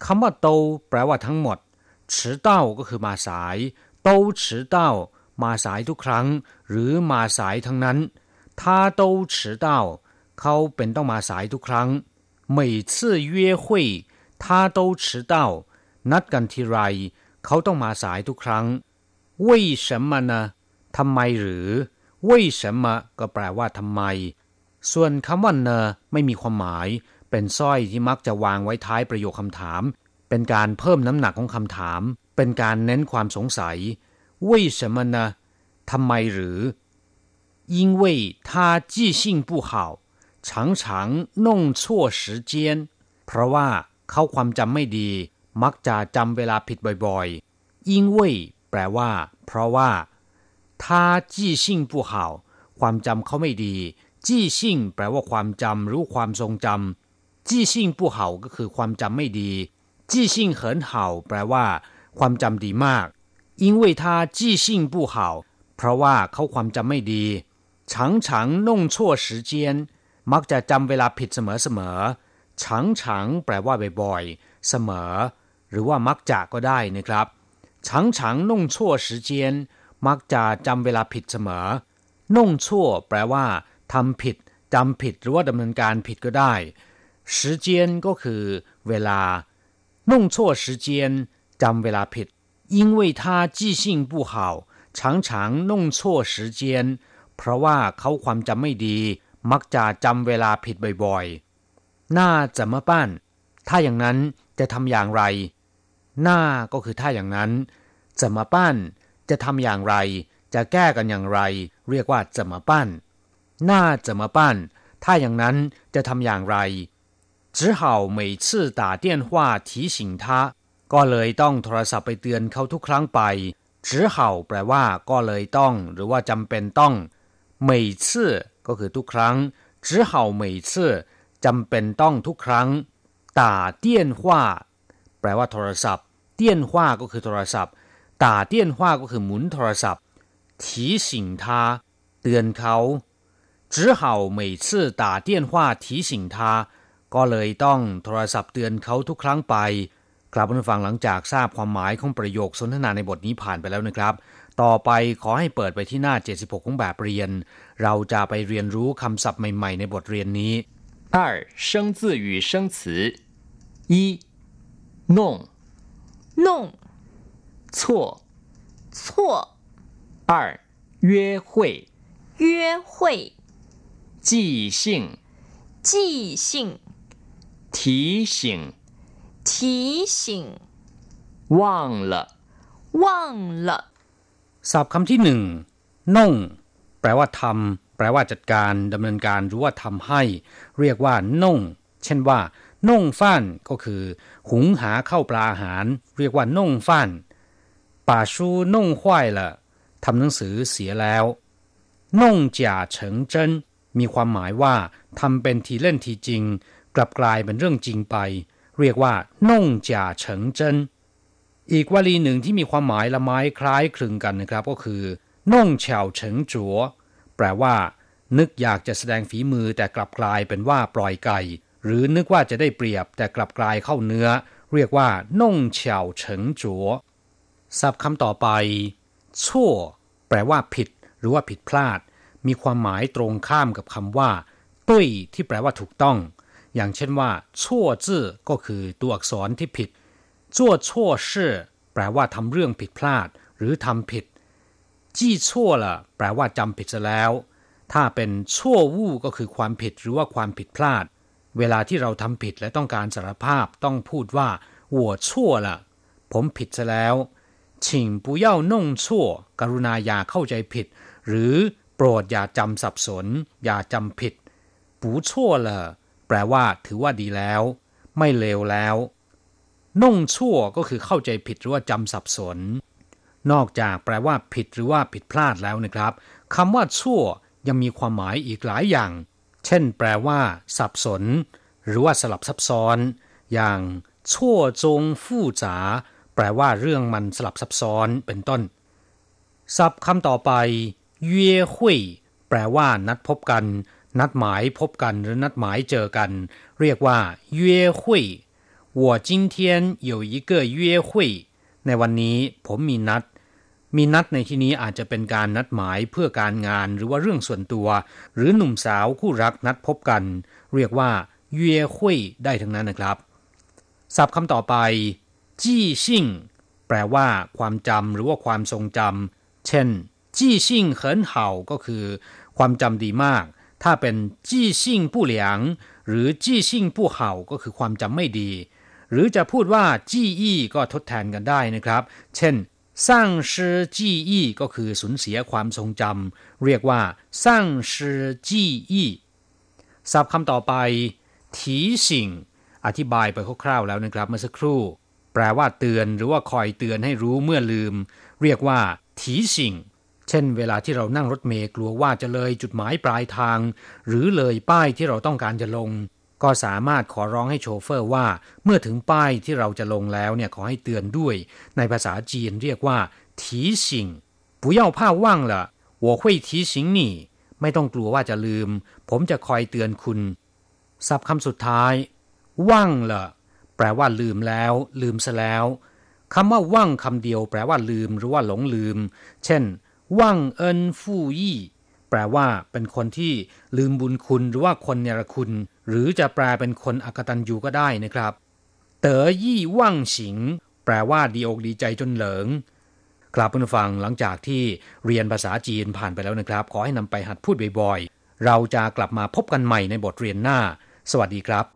คำว่าโตแปลว่าทั้งหมด迟到ก็คือมาสายโต迟到มาสายทุกครั้ง หรือมาสายทั้งนั้น他都迟到เขาเป็นต้องมาสายทุกครั้ง 每次约会他都迟到นัดกันทีไร เขาต้องมาสายทุกครั้ง为什么呢ทำไมหรือ为什么ก็แปลว่าทำไม ส่วนคำว่าเนไม่มีความหมาย เป็นสร้อยที่มักจะวางไว้ท้ายประโยคคำถาม เป็นการเพิ่มน้ำหนักของคำถาม เป็นการเน้นความสงสัย为什么呢ทำไมหรือ因为他记性不好 常常弄错时间เพราะว่าเขาความจำไม่ดี มักจะจำเวลาผิดบ่อยๆ因为แปลว่า เพราะว่า他记性不好ความจำเขาไม่ดี จี้ซิ่งแปลว่าความจำหรือความทรงจำจี้ซิ่งผู้เห่าก็คือความจำไม่ดี จี้ซิ่งเหินเห่าแปลว่า ความจำดีมาก因为他记性不好เพราะว่าเขาความจำไม่ดี常常弄错时间 มักจะจำเวลาผิดเสมอเสมอ常常แปลว่าบ่อยๆ เสมอ หรือว่ามักจะก็ได้นะครับ常常弄错时间มักจะจำเวลาผิดเสมอน่งชั่วแปลว่าทำผิดจำผิดหรือว่าดำเนินการผิดก็ได้时间ก็คือ เวลา弄错时间จำเวลาผิด因为他记性不好常常弄错时间เพราะว่าเขาความจำไม่ดี มักจะจำเวลาผิดบ่อยๆหน้าจะมาป้านถ้าอย่างนั้นจะทำอย่างไร หน้าก็คือถ้าอย่างนั้น จะมาป้านจะทำอย่างไร จะแก้กันอย่างไร เรียกว่าจะมาป้าน那怎么办ถ้าอย่างนั้นจะทำอย่างไร只好每次打电话提醒他ก็เลยต้องโทรศัพท์ไปเตือนเขาทุกครั้งไป只好แปลว่า ก็เลยต้อง หรือว่าจำเป็นต้อง每次 ก็คือทุกครั้ง只好每次จำเป็นต้องทุกครั้ง打电话แปล ลว่าโทรศัพท์เตี้ยนว่า ก็คือโทรศัพท์ตาเตี้ยนว่า ก็คือหมุนโทรศัพท์提醒他เตือนเขา只好每次打电话提醒他ก็เลยต้องโทรศัพท์เตือนเขาทุกครั้งไปครับผู้ฟังหลังจากทราบความหมายของประโยคสนทนาในบทนี้ผ่านไปแล้วนะครับ ต่อไปขอให้เปิดไปที่หน้า 76 ของแบบเรียน เราจะไปเรียนรู้คำศัพท์ใหม่ๆ ในบทเรียนนี้二生字与生词一弄弄错错二约会约会即兴即兴提醒提醒忘了忘了 ศัพท์คำที่หนึ่งน่ง แปลว่าทำแปลว่าจัดการดำเนินการหรือว่าทำให้ เรียกว่าน่ง เช่นว่าน่งฟ้านก็คือ หุงหาเข้าปลาอาหาร เรียกว่าน่งฟ้านป่าชูน่งห้วยละทำหนังสือเสียแล้วน่งจ่าเฉิงเจิ้นมีความหมายว่าทำเป็นทีเล่นทีจริง กลับกลายเป็นเรื่องจริงไป เรียกว่าน่งจ่าเฉิงเจิ้น อีกวลีหนึ่งที่มีความหมายละไม้คล้ายคลึงกันนะครับ ก็คือน่งเฉาเฉิงจัวแปลว่า นึกอยากจะแสดงฝีมือแต่กลับกลายเป็นว่าปล่อยไก่ หรือนึกว่าจะได้เปรียบแต่กลับกลายเข้าเนื้อ เรียกว่าน่งเฉาเฉิงจัวศัพท์คำต่อไปชั่วแปลว่าผิด หรือว่าผิดพลาด มีความหมายตรงข้ามกับคำว่าตุ้ยที่แปลว่าถูกต้อง อย่างเช่นว่าชั่วจื้อก็คือตัวอักษรที่ผิด ชั่วชั่วชื่อแปลว่าทำเรื่องผิดพลาด หรือทำผิด จี้ชั่วละแปลว่าจำผิดซะแล้ว ถ้าเป็นชั่ววู้ก็คือความผิดหรือว่าความผิดพลาด เวลาที่เราทำผิดและต้องการสารภาพต้องพูดว่าหัวชั่วละผมผิดซะแล้วชิงปุเย่าน่งชั่ว กรุณาอย่าเข้าใจผิด หรือโปรดอย่าจำสับสน อย่าจำผิด ปูชั่วละแปลว่าถือว่าดีแล้ว ไม่เลวแล้ว น่งชั่วก็คือเข้าใจผิดหรือว่าจำสับสน นอกจากแปลว่าผิดหรือว่าผิดพลาดแล้วนะครับคำว่าชั่วยังมีความหมายอีกหลายอย่าง เช่น แปลว่า สับสน หรือว่าสลับซับซ้อน อย่างชั่วจงฟู่จ๋าแปลว่าเรื่องมันสลับซับซ้อนเป็นต้น ศัพท์คำต่อไปเย่หุยแปลว่า นัดพบกัน นัดหมายพบกันหรือนัดหมายเจอกัน เรียกว่าเย่หุย 我今天有一个约会ในวันนี้ผมมีนัด มีนัดในที่นี้อาจจะเป็นการนัดหมายเพื่อการงานหรือว่าเรื่องส่วนตัว หรือหนุ่มสาวคู่รักนัดพบกัน เรียกว่าเย่หุยได้ทั้งนั้นนะครับ ศัพท์คำต่อไปจี้ซิ่งแปลว่า ความจำหรือว่าความทรงจำเช่นจี้ซิ่งเหินเห่าก็คือ ความจำดีมาก ถ้าเป็นจี้ซิ่งผู้เหลียงหรือจี้ซิ่งผู้เห่าก็คือความจำไม่ดี หรือจะพูดว่าจี้อี้ก็ทดแทนกันได้นะครับ เช่นสร้างชื่อจี้อี้ก็คือสูญเสียความทรงจำเรียกว่าสร้างชื่อจี้อี้ศัพท์คำต่อไปทีสิงอธิบายไปคร่าวๆแล้วนะครับ เมื่อสักครู่ แปลว่าเตือนหรือว่าคอยเตือนให้รู้เมื่อลืม เรียกว่าทีสิงเช่น เวลาที่เรานั่งรถเมล์กลัวว่าจะเลยจุดหมายปลายทาง หรือเลยป้ายที่เราต้องการจะลง ก็สามารถขอร้องให้โชเฟอร์ว่า เมื่อถึงป้ายที่เราจะลงแล้วเนี่ยขอให้เตือนด้วย ในภาษาจีนเรียกว่าทีสิง不要怕忘了我会提醒你ไม่ต้องกลัวว่าจะลืม ผมจะคอยเตือนคุณศัพท์คำสุดท้ายว่างละแปลว่าลืมแล้ว ลืมซะแล้วคำว่าว่างคำเดียวแปลว่าลืมหรือว่าหลงลืม เช่นว่างเอินฟู่ยี่ แปลว่าเป็นคนที่ลืมบุญคุณหรือว่าคนเนรคุณ หรือจะแปลเป็นคนอกตันยูก็ได้นะครับ เต๋อยี่ว่างฉิง แปลว่าดีอกดีใจจนเหลิงครับเพื่อนฟังหลังจากที่เรียนภาษาจีนผ่านไปแล้วนะครับ ขอให้นำไปหัดพูดบ่อยๆ เราจะกลับมาพบกันใหม่ในบทเรียนหน้า สวัสดีครับ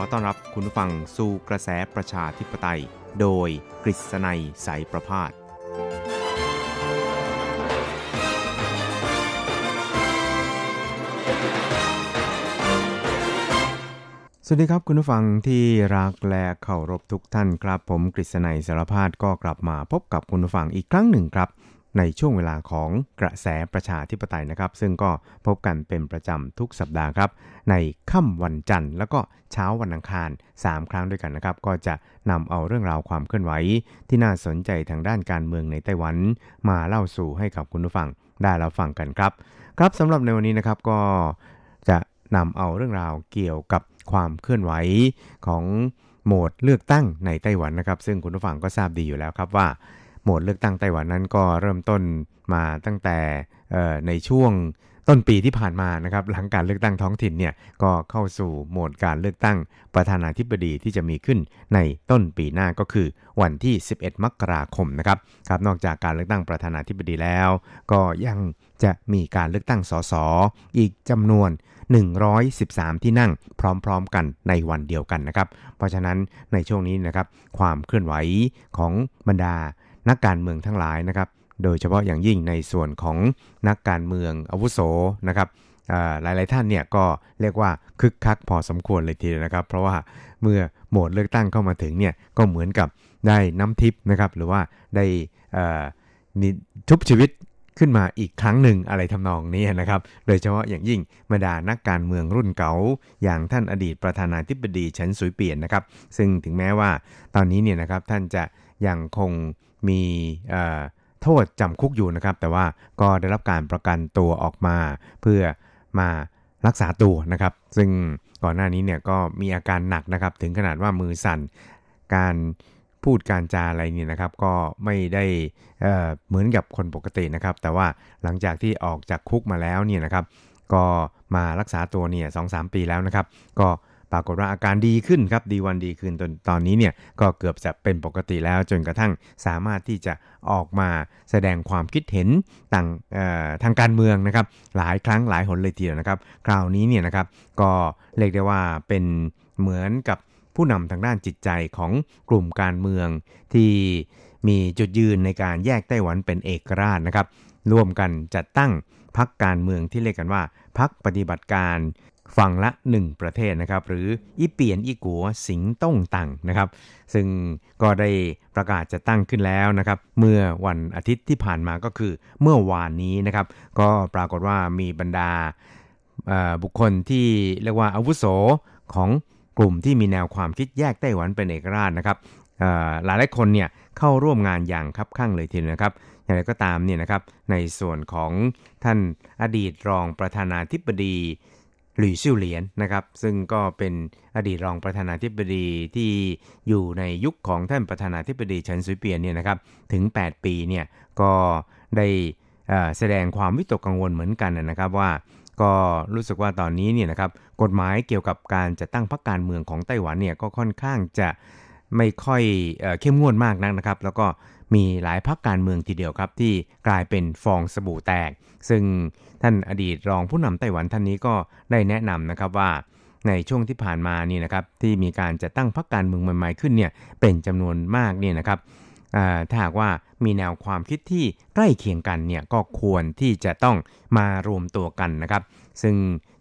อต้อนรับคุณผู้ฟังสู่กระแสประชาธิปไตย โดยกฤษณัยสายประพาสสวัสดีครับคุณผู้ฟังที่รักและเคารพทุกท่านครับ ผมกฤษณัยสารพาดก็กลับมาพบกับคุณผู้ฟังอีกครั้งหนึ่งครับ ในช่วงเวลาของกระแสประชาธิปไตยนะครับ ซึ่งก็พบกันเป็นประจำทุกสัปดาห์ครับ ในค่ำวันจันทร์ แล้วก็เช้าวันอังคาร 3 ครั้งด้วยกันนะครับ ก็จะนำเอาเรื่องราวความเคลื่อนไหว ที่น่าสนใจทางด้านการเมืองในไต้หวัน มาเล่าสู่ให้กับคุณผู้ฟังได้รับฟังกันครับ ครับสำหรับในวันนี้นะครับก็จะนำเอาเรื่องราวเกี่ยวกับความเคลื่อนไหวของโหมดเลือกตั้งในไต้หวันนะครับ ซึ่งคุณผู้ฟังก็ทราบดีอยู่แล้วครับว่า โหมดเลือกตั้งไต้หวันนั้นก็เริ่มต้นมาตั้งแต่ในช่วงต้นปีที่ผ่านมานะครับหลังการเลือกตั้งท้องถิ่นเนี่ยก็เข้าสู่โหมดการเลือกตั้งประธานาธิบดีที่จะมีขึ้นในต้นปีหน้าก็คือวันที่ 11 มกราคมนะครับครับนอกจากการเลือกตั้งประธานาธิบดีแล้ว ก็ยังจะมีการเลือกตั้งสสอีกจำนวน 113 ที่นั่งพร้อมๆกันในวันเดียวกันนะครับ เพราะฉะนั้นในช่วงนี้นะครับความเคลื่อนไหวของบรรดา นักการเมืองทั้งหลายนะครับ โดยเฉพาะอย่างยิ่งในส่วนของนักการเมืองอาวุโสนะครับอ่าหลายๆท่านเนี่ยก็เรียกว่าคึกคักพอสมควรเลยทีเดียวนะครับ เพราะว่าเมื่อโหมดเลือกตั้งเข้ามาถึงเนี่ยก็เหมือนกับได้น้ำทิพย์นะครับ หรือว่าได้นิทุบชีวิตขึ้นมาอีกครั้งหนึ่งอะไรทำนองนี้นะครับ โดยเฉพาะอย่างยิ่งบรรดานักการเมืองรุ่นเก่า อย่างท่านอดีตประธานาธิบดีเฉินสุยเปียนนะครับ ซึ่งถึงแม้ว่าตอนนี้เนี่ยนะครับท่านจะยังคง มีโทษจำคุกอยู่นะครับ แต่ว่าก็ได้รับการประกันตัวออกมา เพื่อมารักษาตัวนะครับ ซึ่งก่อนหน้านี้เนี่ยก็มีอาการหนักนะครับ ถึงขนาดว่ามือสั่นการพูดการจาอะไรเนี่ยนะครับ ก็ไม่ได้เเหมือนกับคนปกตินะครับ แต่ว่าหลังจากที่ออกจากคุกมาแล้วเนี่ยนะครับ ก็มารักษาตัวเนี่ยสองสามปีแล้วนะครับ ก็ ปรากฏว่าอาการดีขึ้นครับดีวันดีคืนตอนตอนนี้เนี่ยก็เกือบจะเป็นปกติแล้วจนกระทั่งสามารถที่จะออกมาแสดงความคิดเห็นต่างทางการเมืองนะครับ หลายครั้งหลายหนเลยทีเดียวนะครับ คราวนี้เนี่ยนะครับก็เรียกได้ว่าเป็นเหมือนกับผู้นำทางด้านจิตใจของกลุ่มการเมืองที่มีจุดยืนในการแยกไต้หวันเป็นเอกราชนะครับ ร่วมกันจัดตั้งพรรคการเมืองที่เรียกกันว่าพรรคปฏิบัติการ ฝั่งละ 1 ประเทศนะครับ หรืออีเปียนอีกัวสิงต้งตังนะครับ ซึ่งก็ได้ประกาศจะตั้งขึ้นแล้วนะครับ เมื่อวันอาทิตย์ที่ผ่านมาก็คือเมื่อวานนี้นะครับ ก็ปรากฏว่ามีบรรดาบุคคลที่เรียกว่าอาวุโสของกลุ่มที่มีแนวความคิดแยกไต้หวันเป็นเอกราชนะครับหลายหลายคนเนี่ยเข้าร่วมงานอย่างคับข้างเลยทีเดียวนะครับอย่างไรก็ตามเนี่ยนะครับในส่วนของท่านอดีตรองประธานาธิบดี หลี่ซิ่วเหลียนนะครับ ซึ่งก็เป็นอดีตรองประธานาธิบดีที่อยู่ในยุคของท่านประธานาธิบดีเฉินซุยเปียนเนี่ยนะครับถึง 8 ปีเนี่ยก็ได้แสดงความวิตกกังวลเหมือนกันนะครับว่าก็รู้สึกว่าตอนนี้เนี่ยนะครับกฎหมายเกี่ยวกับการจัดตั้งพรรคการเมืองของไต้หวันเนี่ยก็ค่อนข้างจะไม่ค่อยเอเข้มงวดมากนักนะครับ แล้วก็มีหลายพรรคการเมืองทีเดียวครับที่กลายเป็นฟองสบู่แตก ซึ่ง ท่านอดีตรองผู้นำไต้หวันท่านนี้ก็ได้แนะนำนะครับว่าในช่วงที่ผ่านมานี่นะครับที่มีการจัดตั้งพรรคการเมืองใหม่ๆขึ้นเนี่ยเป็นจำนวนมากเนี่ยนะครับถ้าหากว่ามีแนวความคิดที่ใกล้เคียงกันเนี่ยก็ควรที่จะต้องมารวมตัวกันนะครับ ซึ่ง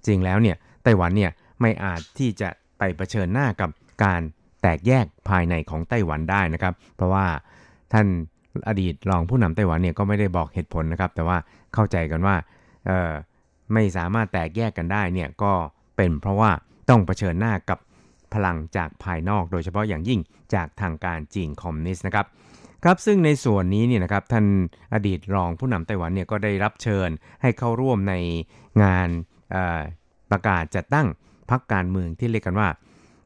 จริงแล้วเนี่ยไต้หวันเนี่ยไม่อาจที่จะไปเผชิญหน้ากับการแตกแยกภายในของไต้หวันได้นะครับ เพราะว่าท่านอดีตรองผู้นำไต้หวันเนี่ยก็ไม่ได้บอกเหตุผลนะครับ แต่ว่าเข้าใจกันว่า ไม่สามารถแตกแยกกันได้เนี่ยก็เป็นเพราะว่าต้องเผชิญหน้ากับพลังจากภายนอก โดยเฉพาะอย่างยิ่งจากทางการจีนคอมมิวนิสต์นะครับครับซึ่งในส่วนนี้เนี่ยนะครับท่านอดีตรองผู้นำไต้หวันเนี่ยก็ได้รับเชิญให้เข้าร่วมในงานประกาศจัดตั้งพรรคการเมืองที่เรียกกันว่า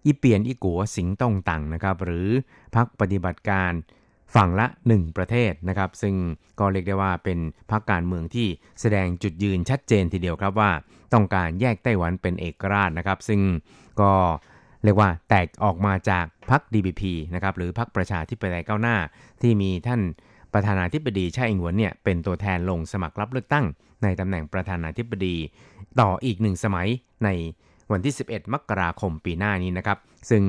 อีเปียนอีกัวสิงต้องตังนะครับหรือพรรคปฏิบัติการ ฝั่งละ 1 ประเทศนะครับ ซึ่งก็เรียกได้ว่าเป็นพรรคการเมืองที่แสดงจุดยืนชัดเจนทีเดียวครับว่าต้องการแยกไต้หวันเป็นเอกราชนะครับ ซึ่งก็เรียกว่าแตกออกมาจากพรรค DPP นะครับหรือพรรคประชาธิปไตยก้าวหน้า ที่มีท่านประธานาธิบดีชาอิงหวนเนี่ยเป็นตัวแทนลงสมัครรับเลือกตั้ง ในตำแหน่งประธานาธิบดีต่ออีกหนึ่งสมัยในวันที่ 11 มกราคมปีหน้านี้นะครับ ซึ่ง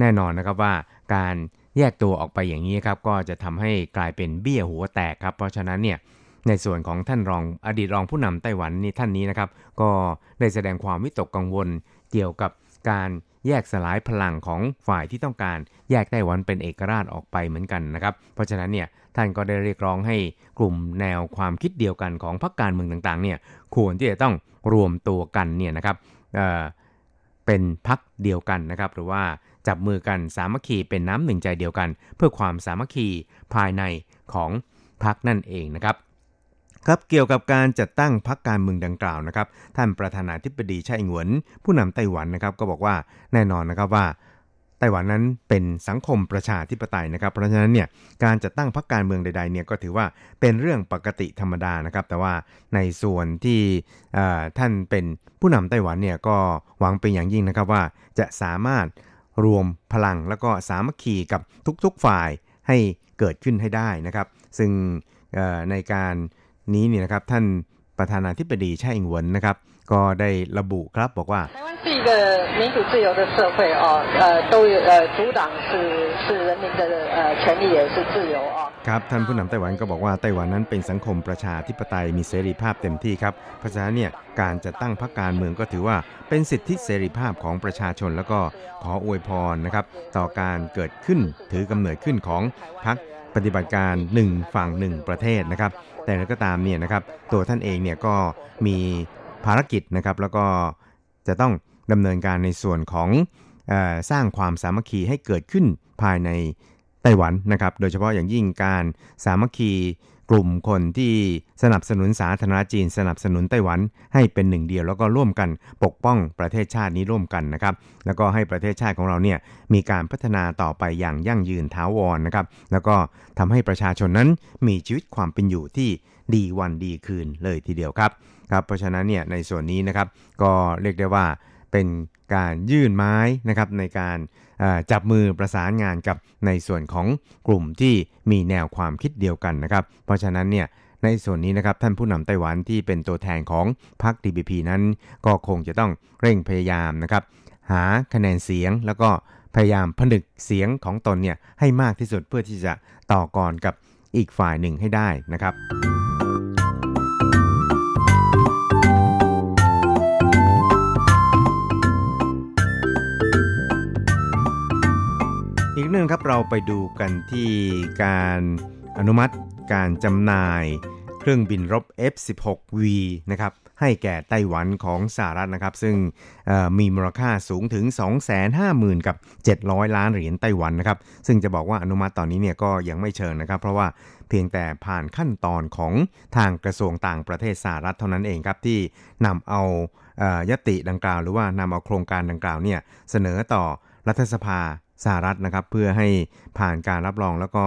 แน่นอนนะครับว่าการ แยกตัวออกไปอย่างนี้ครับก็จะทำให้กลายเป็นเบี้ยหัวแตกครับ เพราะฉะนั้นเนี่ยในส่วนของท่านรองอดีตรองผู้นำไต้หวันนี่ท่านนี้นะครับ ก็ได้แสดงความวิตกกังวลเกี่ยวกับการแยกสลายพลังของฝ่ายที่ต้องการ แยกไต้หวันเป็นเอกราชออกไปเหมือนกันนะครับ เพราะฉะนั้นเนี่ยท่านก็ได้เรียกร้องให้กลุ่มแนวความคิดเดียวกันของพรรคการเมืองต่างๆเนี่ยควรที่จะต้องรวมตัวกันเนี่ยนะครับเเป็นพักเดียวกันนะครับ หรือว่า จับมือกันสามัคคีเป็นน้ำหนึ่งใจเดียวกัน เพื่อความสามัคคีภายในของพักนั่นเองนะครับครับเกี่ยวกับการจัดตั้งพรรคการเมืองดังกล่าวนะครับ ท่านประธานาธิบดีไช่อิงหวน ผู้นำไต้หวันนะครับ ก็บอกว่าแน่นอนนะครับว่า ไต้หวันนั้นเป็นสังคมประชาธิปไตยนะครับ เพราะฉะนั้นเนี่ยการจัดตั้งพรรคการเมืองใดๆเนี่ยก็ถือว่าเป็นเรื่องปกติธรรมดานะครับ แต่ว่าในส่วนที่ท่านเป็นผู้นำไต้หวันเนี่ยก็หวังเป็นอย่างยิ่งนะครับว่าจะสามารถ รวมพลังแล้วก็สามัคคีกับทุกๆฝ่ายให้เกิดขึ้นให้ได้นะครับ ซึ่งในการนี้เนี่ยนะครับท่านประธานาธิบดีไช่อิงหวนนะครับก็ได้ระบุครับบอกว่า台湾是一个民主自由的社会哦，呃，都有呃主党是是人民的呃权利也是自由哦。 ครับท่านผู้นำไต้หวันก็บอกว่าไต้หวันนั้นเป็นสังคมประชาธิปไตยมีเสรีภาพเต็มที่ครับเพราะฉะนั้นเนี่ยการจะตั้งพรรคการเมืองก็ถือว่าเป็นสิทธิเสรีภาพของประชาชนแล้วก็ขออวยพรนะครับต่อการเกิดขึ้นถือกำเนิดขึ้นของพรรคปฏิบัติการ 1 ฝั่ง 1 ประเทศนะครับ แต่แล้วก็ตามเนี่ยนะครับตัวท่านเองเนี่ยก็มีภารกิจนะครับแล้วก็จะต้องดำเนินการในส่วนของอสร้างความสามัคคีให้เกิดขึ้นภายใน ไต้หวันนะครับ โดยเฉพาะอย่างยิ่งการสามัคคีกลุ่มคนที่สนับสนุนสาธารณจีน สนับสนุนไต้หวันให้เป็นหนึ่งเดียว แล้วก็ร่วมกันปกป้องประเทศชาตินี้ร่วมกันนะครับ แล้วก็ให้ประเทศชาติของเราเนี่ยมีการพัฒนาต่อไปอย่างยั่งยืนท้าวรนะครับ แล้วก็ทำให้ประชาชนนั้นมีชีวิตความเป็นอยู่ที่ดีวันดีคืนเลยทีเดียวครับครับเพราะฉะนั้นเนี่ยในส่วนนี้นะครับก็เรียกได้ว่า เป็นการยื่นไม้นะครับในการจับมือประสานงานกับในส่วนของกลุ่มที่มีแนวความคิดเดียวกันนะครับ เพราะฉะนั้นเนี่ยในส่วนนี้นะครับท่านผู้นำไต้หวันที่เป็นตัวแทนของพรรค DPP นั้น ก็คงจะต้องเร่งพยายามนะครับ หาคะแนนเสียงแล้วก็พยายามผนึกเสียงของตนเนี่ยให้มากที่สุดเพื่อที่จะต่อกรกับอีกฝ่ายหนึ่งให้ได้นะครับ องครับเราไปดูกันที่การอนุมัติการจำหน่ายเครื่องบินรบ F-16V นะครับให้แก่ไต้หวันของสหรัฐนะครับ ซึ่งมีมูลค่าสูงถึง 250,000 กับ 700 ล้านเหรียญไต้หวันนะครับ ซึ่งจะบอกว่าอนุมัติตอนนี้เนี่ยก็ยังไม่เชิงนะครับ เพราะว่าเพียงแต่ผ่านขั้นตอนของทางกระทรวงต่างประเทศสหรัฐเท่านั้นเองครับ ที่นำเอายติดังกล่าว หรือว่านำเอาโครงการดังกล่าวเนี่ยเสนอต่อรัฐสภา สหรัฐนะครับเพื่อให้ผ่านการรับรองแล้วก็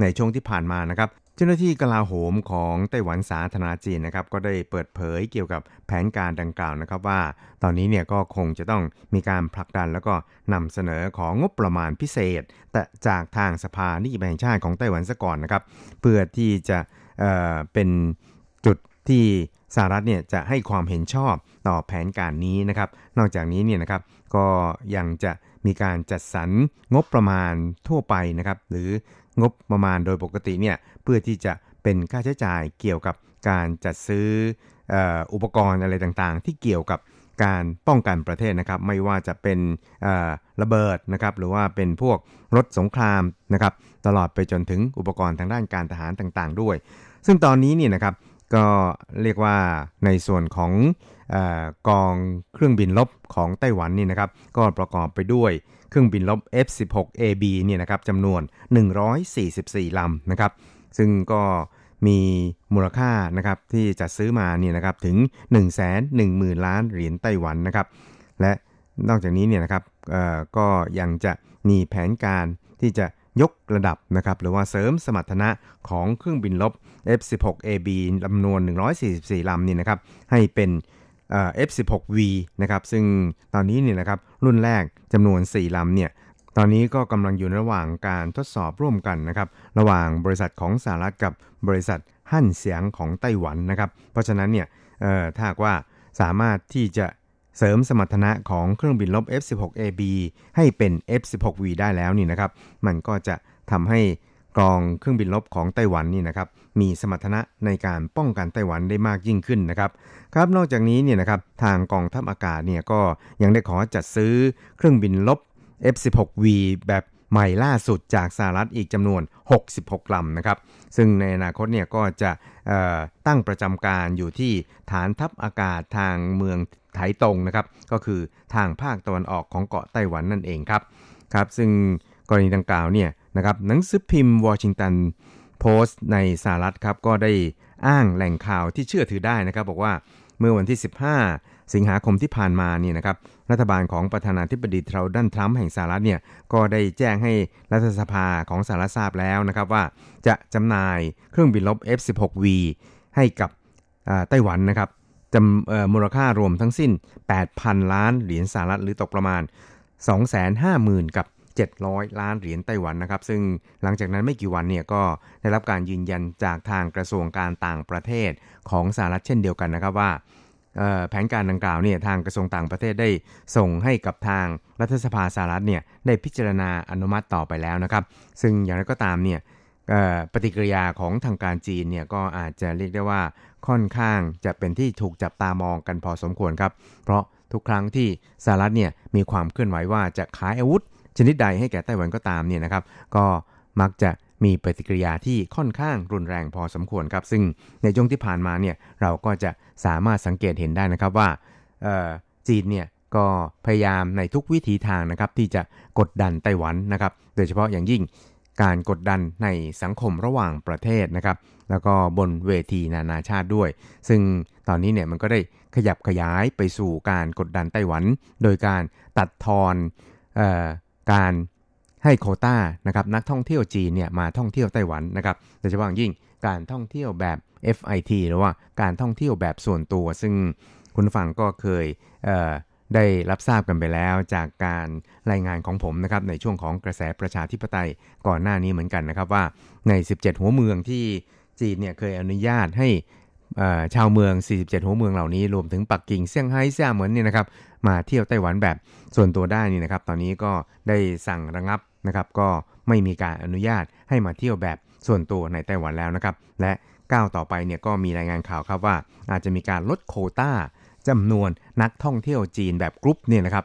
ในช่วงที่ผ่านมานะครับเจ้าหน้าที่กลาโหมของไต้หวันสาธารณจีนนะครับก็ได้เปิดเผยเกี่ยวกับแผนการดังกล่าวนะครับว่า ตอนนี้เนี่ยก็คงจะต้องมีการผลักดันแล้วก็นำเสนอของงบประมาณพิเศษ แต่จากทางสภานิติบัญญัติชาติของไต้หวันซะก่อนนะครับเพื่อที่จะเเป็นจุดที่สหรัฐเนี่ยจะให้ความเห็นชอบต่อแผนการนี้นะครับ นอกจากนี้เนี่ยนะครับก็ยังจะ มีการจัดสรรงบประมาณทั่วไปนะครับ หรืองบประมาณโดยปกติเนี่ยเพื่อที่จะเป็นค่าใช้จ่ายเกี่ยวกับการจัดซื้ออุปกรณ์อะไรต่างๆ ที่เกี่ยวกับการป้องกันประเทศนะครับ ไม่ว่าจะเป็นระเบิดนะครับ หรือว่าเป็นพวกรถสงครามนะครับ ตลอดไปจนถึงอุปกรณ์ทางด้านการทหารต่างๆ ด้วย ซึ่งตอนนี้เนี่ยนะครับก็เรียกว่าในส่วนของ กองเครื่องบินลบของไต้หวันนี่นะครับก็ประกอบไปด้วยเครื่องบินลบ F16AB เนี่ยนะครับจำนวน 144 ลำนะครับ ซึ่งก็มีมูลค่านะครับที่จัดซื้อมาเนี่ยนะครับถึง 1 1 0 0 0 0 ล้านเหรียญไต้หวันนะครับ และนอกจากนี้เนี่ยนะครับก็ยังจะมีแผนการที่จะยกระดับนะครับหรือว่าเสริมสมรรถนะของเครื่องบินลบ F16AB จำนวน 144 ลำนี่นะครับให้เป็น F16V นะครับซึ่งตอนนี้เนี่ยนะครับรุ่นแรกจำนวน 4ลำเนี่ยตอนนี้ก็กำลังอยู่ระหว่างการทดสอบร่วมกันนะครับระหว่างบริษัทของสหรัฐกับบริษัทหั่นเสียงของไต้หวันนะครับเพราะฉะนั้นเนี่ยถ้าว่าสามารถที่จะเสริมสมรรถนะของเครื่องบินลบ F16AB ให้เป็น F16V ได้แล้วนี่นะครับมันก็จะทำให้ กองเครื่องบินลบของไต้หวันนี่นะครับมีสมรรถนะในการป้องกันไต้หวันได้มากยิ่งขึ้นนะครับครับนอกจากนี้เนี่ยนะครับทางกองทัพอากาศเนี่ยก็ยังได้ขอจัดซื้อเครื่องบินลบ F16V แบบใหม่ล่าสุดจากสหรัฐอีกจำนวน 66 ลำนะครับ ซึ่งในอนาคตเนี่ยก็จะตั้งประจำการอยู่ที่ฐานทัพอากาศทางเมืองไถตงนะครับ ก็คือทางภาคตะวันออกของเกาะไต้หวันนั่นเองครับ ครับ ซึ่งกรณีดังกล่าวเนี่ย นะครับหนังสือพิมพ์วอชิงตันโพสต์ในสหรัฐครับก็ได้อ้างแหล่งข่าวที่เชื่อถือได้นะครับ บอกว่าเมื่อวันที่ 15 สิงหาคมที่ผ่านมานี่นะครับรัฐบาลของประธานาธิบดีทรัลดันทรัมป์แห่งสหรัฐเนี่ยก็ได้แจ้งให้รัฐสภาของสหรัฐทราบแล้วนะครับว่าจะจำหน่ายเครื่องบินลบ F16V ให้กับไต้หวันนะครับจำมูลค่ารวมทั้งสิ้น 8,000 ล้านเหรียญสหรัฐหรือตกประมาณ 250,000 กับ 700 ล้านเหรียญไต้หวันนะครับ ซึ่งหลังจากนั้นไม่กี่วันเนี่ยก็ได้รับการยืนยันจากทางกระทรวงการต่างประเทศของสหรัฐเช่นเดียวกันนะครับว่าแผนการดังกล่าวเนี่ยทางกระทรวงต่างประเทศได้ส่งให้กับทางรัฐสภาสหรัฐเนี่ยได้พิจารณาอนุมัติต่อไปแล้วนะครับ ซึ่งอย่างไรก็ตามเนี่ยปฏิกิริยาของทางการจีนเนี่ยก็อาจจะเรียกได้ว่าค่อนข้างจะเป็นที่ถูกจับตามองกันพอสมควรครับ เพราะทุกครั้งที่สหรัฐเนี่ยมีความเคลื่อนไหวว่าจะขายอาวุธ ชนิดใดให้แก่ไต้หวันก็ตามเนี่ยนะครับ ก็มักจะมีปฏิกิริยาที่ค่อนข้างรุนแรงพอสมควรครับ ซึ่งในช่วงที่ผ่านมาเนี่ยเราก็จะสามารถสังเกตเห็นได้นะครับว่าจีนเนี่ยก็พยายามในทุกวิถีทางนะครับที่จะกดดันไต้หวันนะครับ โดยเฉพาะอย่างยิ่งการกดดันในสังคมระหว่างประเทศนะครับ แล้วก็บนเวทีนานาชาติด้วย ซึ่งตอนนี้เนี่ยมันก็ได้ขยับขยายไปสู่การกดดันไต้หวัน โดยการตัดทอนออ การให้โคต้านะครับนักท่องเที่ยวจีนเนี่ยมาท่องเที่ยวไต้หวันนะครับโดยเฉพาะยิ่งการท่องเที่ยวแบบ FIT หรือว่าการท่องเที่ยวแบบส่วนตัว ซึ่งคุณฟังก็เคยได้รับทราบกันไปแล้วจากการรายงานของผมนะครับในช่วงของกระแสประชาธิปไตยก่อนหน้านี้เหมือนกันนะครับว่าใน 17 หัวเมืองที่จีนเนี่ยเคยอนุญาตให้ ชาวเมือง 47 หัวเมืองเหล่านี้รวมถึงปักกิ่งเซี่ยงไฮ้เซี่ยเหมือนเนี่ยนะครับมาเที่ยวไต้หวันแบบส่วนตัวได้นี่นะครับ ตอนนี้ก็ได้สั่งระงับนะครับ ก็ไม่มีการอนุญาตให้มาเที่ยวแบบส่วนตัวในไต้หวันแล้วนะครับ และก้าวต่อไปเนี่ยก็มีรายงานข่าวครับว่า อาจจะมีการลดโคต้าจำนวนนักท่องเที่ยวจีนแบบกรุ๊ปเนี่ยนะครับ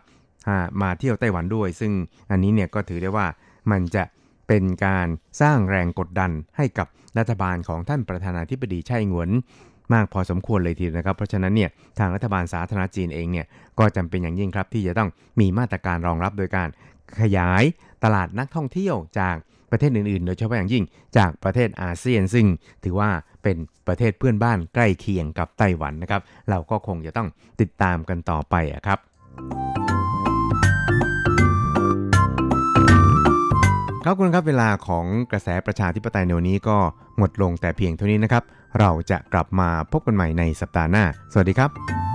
มาเที่ยวไต้หวันด้วย ซึ่งอันนี้เนี่ยก็ถือได้ว่ามันจะเป็นการสร้างแรงกดดันให้กับรัฐบาลของท่านประธานาธิบดีไช่หงวน มากพอสมควรเลยทีเดียวนะครับ เพราะฉะนั้นเนี่ยทางรัฐบาลสาธารณจีนเองเนี่ยก็จำเป็นอย่างยิ่งครับที่จะต้องมีมาตรการรองรับโดยการขยายตลาดนักท่องเที่ยวจากประเทศอื่นๆ โดยเฉพาะอย่างยิ่งจากประเทศอาเซียน ซึ่งถือว่าเป็นประเทศเพื่อนบ้านใกล้เคียงกับไต้หวันนะครับ เราก็คงจะต้องติดตามกันต่อไปครับ ครับคุณครับเวลาของกระแสประชาธิปไตยในวันนี้ก็หมดลงแต่เพียงเท่านี้นะครับ เราจะกลับมาพบกันใหม่ในสัปดาห์หน้า สวัสดีครับ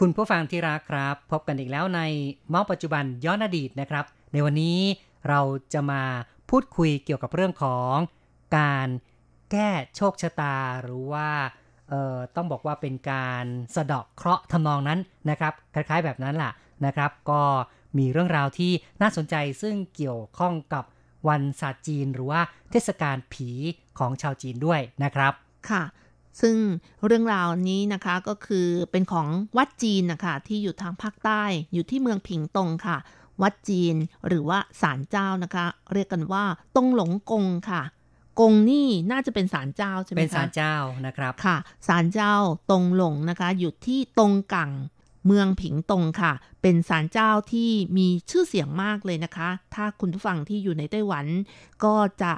คุณผู้ฟังที่รักครับ พบกันอีกแล้วในเมาส์ปัจจุบันย้อนอดีตนะครับ ในวันนี้เราจะมาพูดคุยเกี่ยวกับเรื่องของการแก้โชคชะตาหรือว่าเอ่อต้องบอกว่าเป็นการสะเดาะเคราะห์ทำนองนั้นนะครับ คล้ายๆแบบนั้นล่ะนะครับ ก็มีเรื่องราวที่น่าสนใจซึ่งเกี่ยวข้องกับวันศาสตร์จีน หรือว่าเทศกาลผีของชาวจีนด้วยนะครับ ค่ะ ซึ่งเรื่องราวนี้นะคะก็คือเป็นของวัดจีนนะคะที่อยู่ทางภาคใต้อยู่ที่เมืองผิงตงค่ะ วัดจีนหรือว่าศาลเจ้านะคะ เรียกกันว่าตงหลงกงค่ะ กงนี่น่าจะเป็นศาลเจ้าใช่ไหมคะเป็นศาลเจ้านะครับค่ะศาลเจ้าตงหลงนะคะ อยู่ที่ตงกัง เมืองผิงตงค่ะ เป็นศาลเจ้าที่มีชื่อเสียงมากเลยนะคะ ถ้าคุณผู้ฟังที่อยู่ในไต้หวัน ก็จะ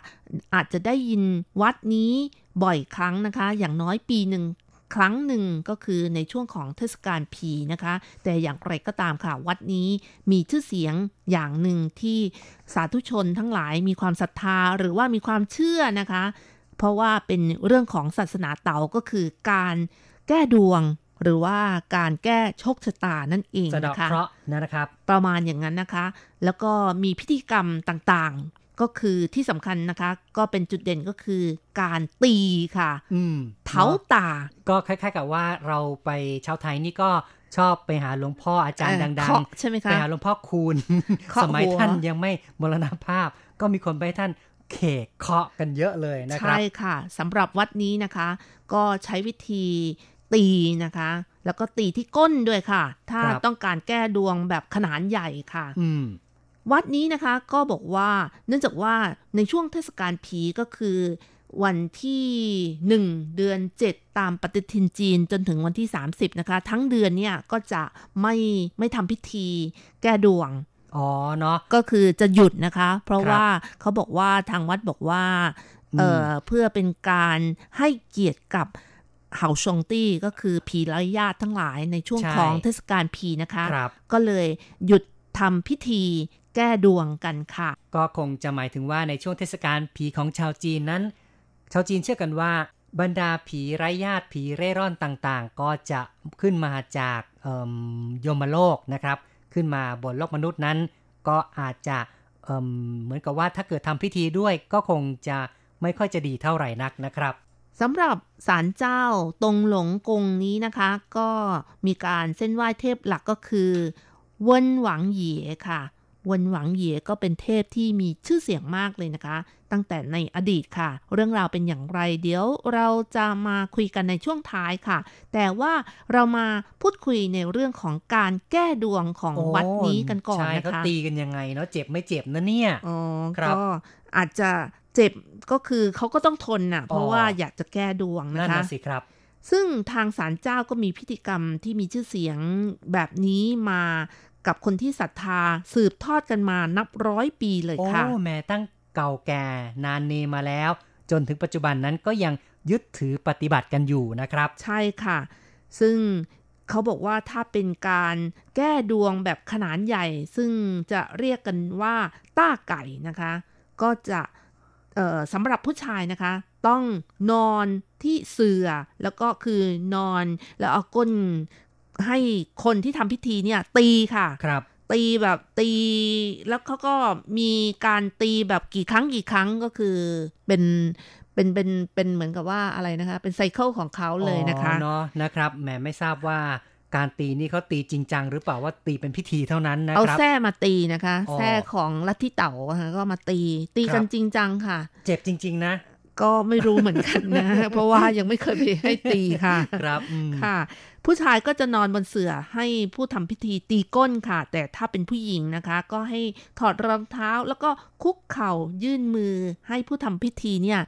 อาจจะได้ยินวัดนี้บ่อยครั้งนะคะ อย่างน้อยปีหนึ่งครั้งหนึ่งก็คือในช่วงของเทศกาลผีนะคะ แต่อย่างไรก็ตามค่ะ วัดนี้มีชื่อเสียงอย่างหนึ่งที่สาธุชนทั้งหลายมีความศรัทธาหรือว่ามีความเชื่อนะคะ เพราะว่าเป็นเรื่องของศาสนาเต๋าก็คือการแก้ดวง หรือว่าการแก้โชคชะตานั่นเองสะเดาะนะคะเคราะห์นะครับ ประมาณอย่างนั้นนะคะ แล้วก็มีพิธีกรรมต่างๆ ก็คือที่สำคัญนะคะ ก็เป็นจุดเด่นก็คือการตีค่ะอืมเท้านะตา ก็คล้าย ๆ กับว่าเราไปชาวไทยนี่ก็ชอบไปหาหลวงพ่ออาจารย์เอ่อดังเคาะใช่ไหมคะไปหาหลวงพ่อคูณเคาะสมัยหัวท่านยังไม่มรณภาพ ก็มีคนไปให้ท่านเขกเคาะกันเยอะเลยนะครัใช่บค่ะสำหรับวัดนี้นะคะ ก็ใช้วิธี ตีนะคะ แล้วก็ตีที่ก้นด้วยค่ะ ถ้าครับต้องการแก้ดวงแบบขนาดใหญ่ค่ะอืมวัดนี้นะคะก็บอกว่าเนื่องจากว่าในช่วงเทศกาลผีก็คือ วันที่ 1 เดือน 7 ตามปฏิทินจีนจนถึงวันที่ 30 นะคะ ทั้งเดือนเนี่ยก็จะไม่ไม่ทำพิธีแก้ดวงอ๋อเนาะก็คือจะหยุดนะคะ เพราะครับว่าเขาบอกว่าทางวัดบอกว่าเอ่ออเพื่อเป็นการให้เกียรติกับ เหาชงตี้ก็คือผีไร้ญาติทั้งหลายในช่วงใช่ของเทศกาลผีนะคะครับก็เลยหยุดทำพิธีแก้ดวงกันค่ะ ก็คงจะหมายถึงว่าในช่วงเทศกาลผีของชาวจีนนั้น ชาวจีนเชื่อกันว่า บรรดาผีไร้ญาติผีเร่ร่อนต่างๆ ก็จะขึ้นมาจากเอิ่มยมโลกนะครับ ขึ้นมาบนโลกมนุษย์นั้น ก็อาจจะเอิ่มเหมือนกับว่าถ้าเกิดทำพิธีด้วยก็คงจะไม่ค่อยจะดีเท่าไหร่นักนะครับ สำหรับศาลเจ้าตรงหลงกงนี้นะคะ ก็มีการเส้นไหว้เทพหลักก็คือเวินหวังเหยค่ะเวินหวังเหยก็เป็นเทพที่มีชื่อเสียงมากเลยนะคะ ตั้งแต่ในอดีตค่ะ เรื่องราวเป็นอย่างไร เดี๋ยวเราจะมาคุยกันในช่วงท้ายค่ะ แต่ว่าเรามาพูดคุยในเรื่องของการแก้ดวงของวัดนี้กันก่อนใช่นะเขาคะตีกันยังไงเนาะเจ็บไม่เจ็บนะเนี่ยอ๋อครับก็อาจจะ เจ็บก็คือเขาก็ต้องทนน่ะ เพราะอ๋อว่าอยากจะแก้ดวงนั่นะนคะน่ะสิครับ ซึ่งทางศาลเจ้าก็มีพิธีกรรมที่มีชื่อเสียงแบบนี้มากับคนที่ศรัทธาสืบทอดกันมานับร้อยปีเลยโอ้ค่ะแม้ตั้งเก่าแก่นานเนมาแล้ว จนถึงปัจจุบันนั้นก็ยังยึดถือปฏิบัติกันอยู่นะครับ ใช่ค่ะ ซึ่งเขาบอกว่าถ้าเป็นการแก้ดวงแบบขนาดใหญ่ ซึ่งจะเรียกกันว่าต้าไก่นะคะ ก็จะเอ่อ สำหรับผู้ชายนะคะ ต้องนอนที่เสือแล้วก็คือนอนแล้วเอาก้นให้คนที่ทำพิธีเนี่ยตีค่ะครับตีแบบตีแล้วเขาก็มีการตีแบบกี่ครั้งกี่ครั้งก็คือเป็นเป็นเป็นเป็นเหมือนกับว่าอะไรนะคะ เป็นไซเคิลของเขาเลยนะคะอ๋อเนาะนะครับแหมไม่ทราบว่า การตีนี่เขาตีจริงจังหรือเปล่าว่าตีเป็นพิธีเท่านั้นนะเอาครับแส้มาตีนะคะอ๋อแส้ของลัทธิเต๋าอะค่ะก็มาตี ตีครับกันจริงจังค่ะ เจ็บจริง ๆ นะ ก็ไม่รู้เหมือนกันนะ เพราะว่ายังไม่เคยไปให้ตีค่ะ ครับอืมค่ะ ผู้ชายก็จะนอนบนเสื่อให้ผู้ทำพิธีตีก้นค่ะ แต่ถ้าเป็นผู้หญิงนะคะ ก็ให้ถอดรองเท้าแล้วก็คุกเข่ายื่นมือให้ผู้ทำพิธีเนี่ย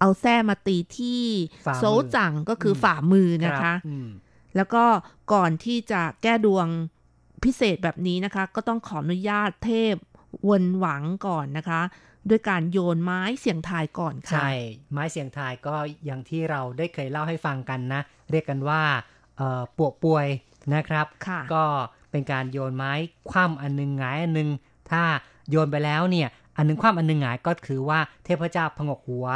เอาแส้มาตีที่ฝ่ามือโซจังก็คืออฝ่ามือนะรัคะบอืม แล้วก็ก่อนที่จะแก้ดวงพิเศษแบบนี้นะคะ ก็ต้องขออนุญาตเทพเวนหวังก่อนนะคะ ด้วยการโยนไม้เสียงทายก่อนค่ะ ใช่ ไม้เสียงทายก็อย่างที่เราได้เคยเล่าให้ฟังกันนะ เรียกกันว่าเอ่อปวกป่วยนะครับค่ะก็เป็นการโยนไม้คว่ำอันหนึงหงายอันหนึง ถ้าโยนไปแล้วเนี่ย อันหนึงคว่ำอันหนึงหงายก็คือว่าเทพเจ้าพงกหัว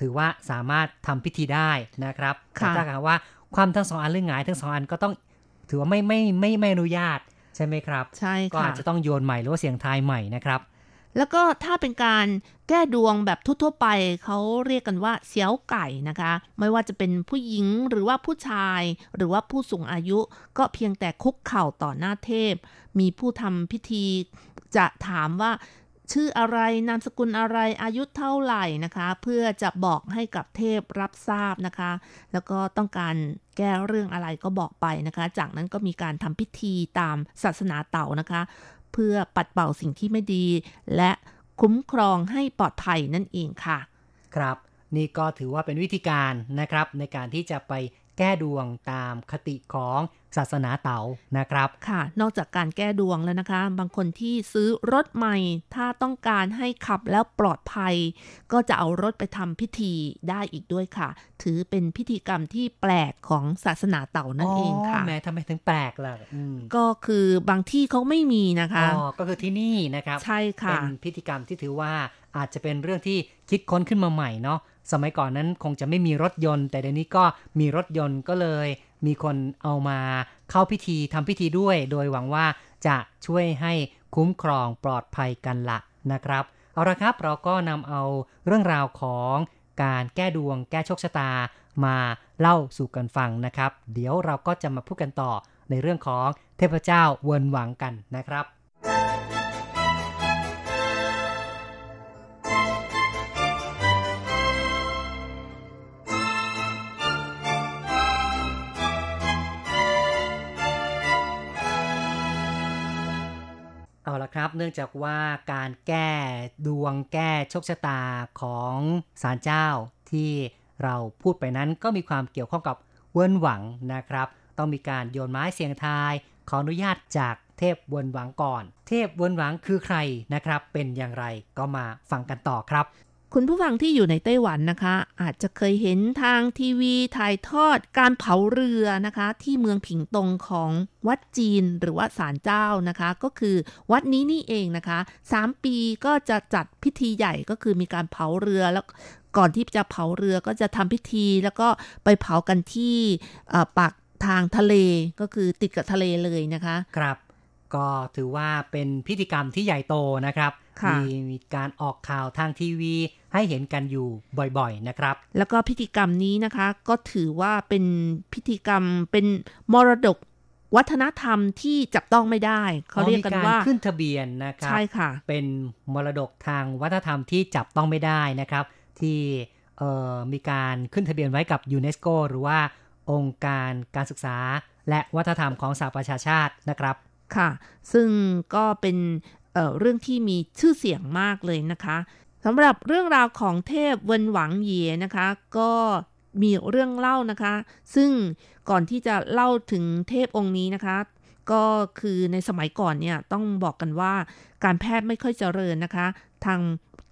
ถือว่าสามารถทำพิธีได้นะครับค่ะแต่ถ้าหากว่า ความทั้งสองอันหรือหงายทั้งสองอันก็ต้องถือว่าไม่ไม่ไม่ไม่อนุญาตใช่ไหมครับ ใช่ก็ค่ะอาจจะต้องโยนใหม่หรือว่าเสียงทายใหม่นะครับ แล้วก็ถ้าเป็นการแก้ดวงแบบทั่วๆไปเขาเรียกกันว่าเสียวไก่นะคะ ไม่ว่าจะเป็นผู้หญิงหรือว่าผู้ชาย หรือว่าผู้สูงอายุ ก็เพียงแต่คุกเข่าต่อหน้าเทพ มีผู้ทำพิธีจะถามว่าชื่ออะไรนามสกุลอะไรอายุเท่าไหร่นะคะ เพื่อจะบอกให้กับเทพรับทราบนะคะ แล้วก็ต้องการ แก้เรื่องอะไรก็บอกไปนะคะ จากนั้นก็มีการทำพิธีตามศาสนาเต่านะคะ เพื่อปัดเป่าสิ่งที่ไม่ดี และคุ้มครองให้ปลอดภัยนั่นเองค่ะ ครับ นี่ก็ถือว่าเป็นวิธีการนะครับในการที่จะไป แก้ดวงตามคติของศาสนาเต๋านะครับ ค่ะ นอกจากการแก้ดวงแล้วนะคะ บางคนที่ซื้อรถใหม่ ถ้าต้องการให้ขับแล้วปลอดภัย ก็จะเอารถไปทำพิธีได้อีกด้วยค่ะ ถือเป็นพิธีกรรมที่แปลกของศาสนาเต่านั่นเองค่ะแม้ทำไมถึงแปลกล่ะอืมก็คือบางที่เขาไม่มีนะคะอ๋อก็คือที่นี่นะครับ ใช่ค่ะ เป็นพิธีกรรมที่ถือว่าอาจจะเป็นเรื่องที่คิดค้นขึ้นมาใหม่เนาะ สมัยก่อนนั้นคงจะไม่มีรถยนต์ แต่เดี๋ยวนี้ก็มีรถยนต์ก็เลย มีคนเอามาเข้าพิธีทำพิธีด้วย โดยหวังว่าจะช่วยให้คุ้มครองปลอดภัยกันละนะครับ เอาละครับเราก็นำเอาเรื่องราวของการแก้ดวงแก้โชคชะตามาเล่าสู่กันฟังนะครับ เดี๋ยวเราก็จะมาพูดกันต่อในเรื่องของเทพเจ้าเวินหวังกันนะครับ เอาละครับ เนื่องจากว่าการแก้ดวงแก้โชคชะตาของศาลเจ้าที่เราพูดไปนั้นก็มีความเกี่ยวข้องกับเวินหวังนะครับ ต้องมีการโยนไม้เสียงทาย ขออนุญาตจากเทพเวินหวังก่อน เทพเวินหวังคือใครนะครับ เป็นอย่างไรก็มาฟังกันต่อครับ คุณผู้ฟังที่อยู่ในไต้หวันนะคะ อาจจะเคยเห็นทางทีวีถ่ายทอดการเผาเรือนะคะ ที่เมืองผิงตงของวัดจีนหรือว่าศาลเจ้านะคะ ก็คือวัดนี้นี่เองนะคะสามปีก็จะจัดพิธีใหญ่ก็คือมีการเผาเรือแล้วก่อนที่จะเผาเรือก็จะทำพิธีแล้วก็ไปเผากันที่ปากทางทะเลก็คือติดกับทะเลเลยนะคะ ครับ ก็ถือว่าเป็นพิธีกรรมที่ใหญ่โตนะครับ มีมีการออกข่าวทางทีวี ให้เห็นกันอยู่บ่อยๆนะครับ แล้วก็พิธีกรรมนี้นะคะ ก็ถือว่าเป็นพิธีกรรมเป็นมรดกวัฒนธรรมที่จับต้องไม่ได้ เขาเรียกกันว่าอ๋อมีขึ้นทะเบียนนะครับใช่ค่ะ เป็นมรดกทางวัฒนธรรมที่จับต้องไม่ได้นะครับ ที่เอ่อมีการขึ้นทะเบียนไว้กับยูเนสโกหรือว่าองค์การการศึกษา และวัฒนธรรมของสหประชาชาตินะครับค่ะ ซึ่งก็เป็น เเรื่องที่มีชื่อเสียงมากเลยนะคะสำหรับเรื่องราวของเทพเวินหวังเยียนะคะ ก็มีเรื่องเล่านะคะ ซึ่งก่อนที่จะเล่าถึงเทพองค์นี้นะคะ ก็คือในสมัยก่อนเนี่ยต้องบอกกันว่าการแพทย์ไม่ค่อยเจริญนะคะ ทาง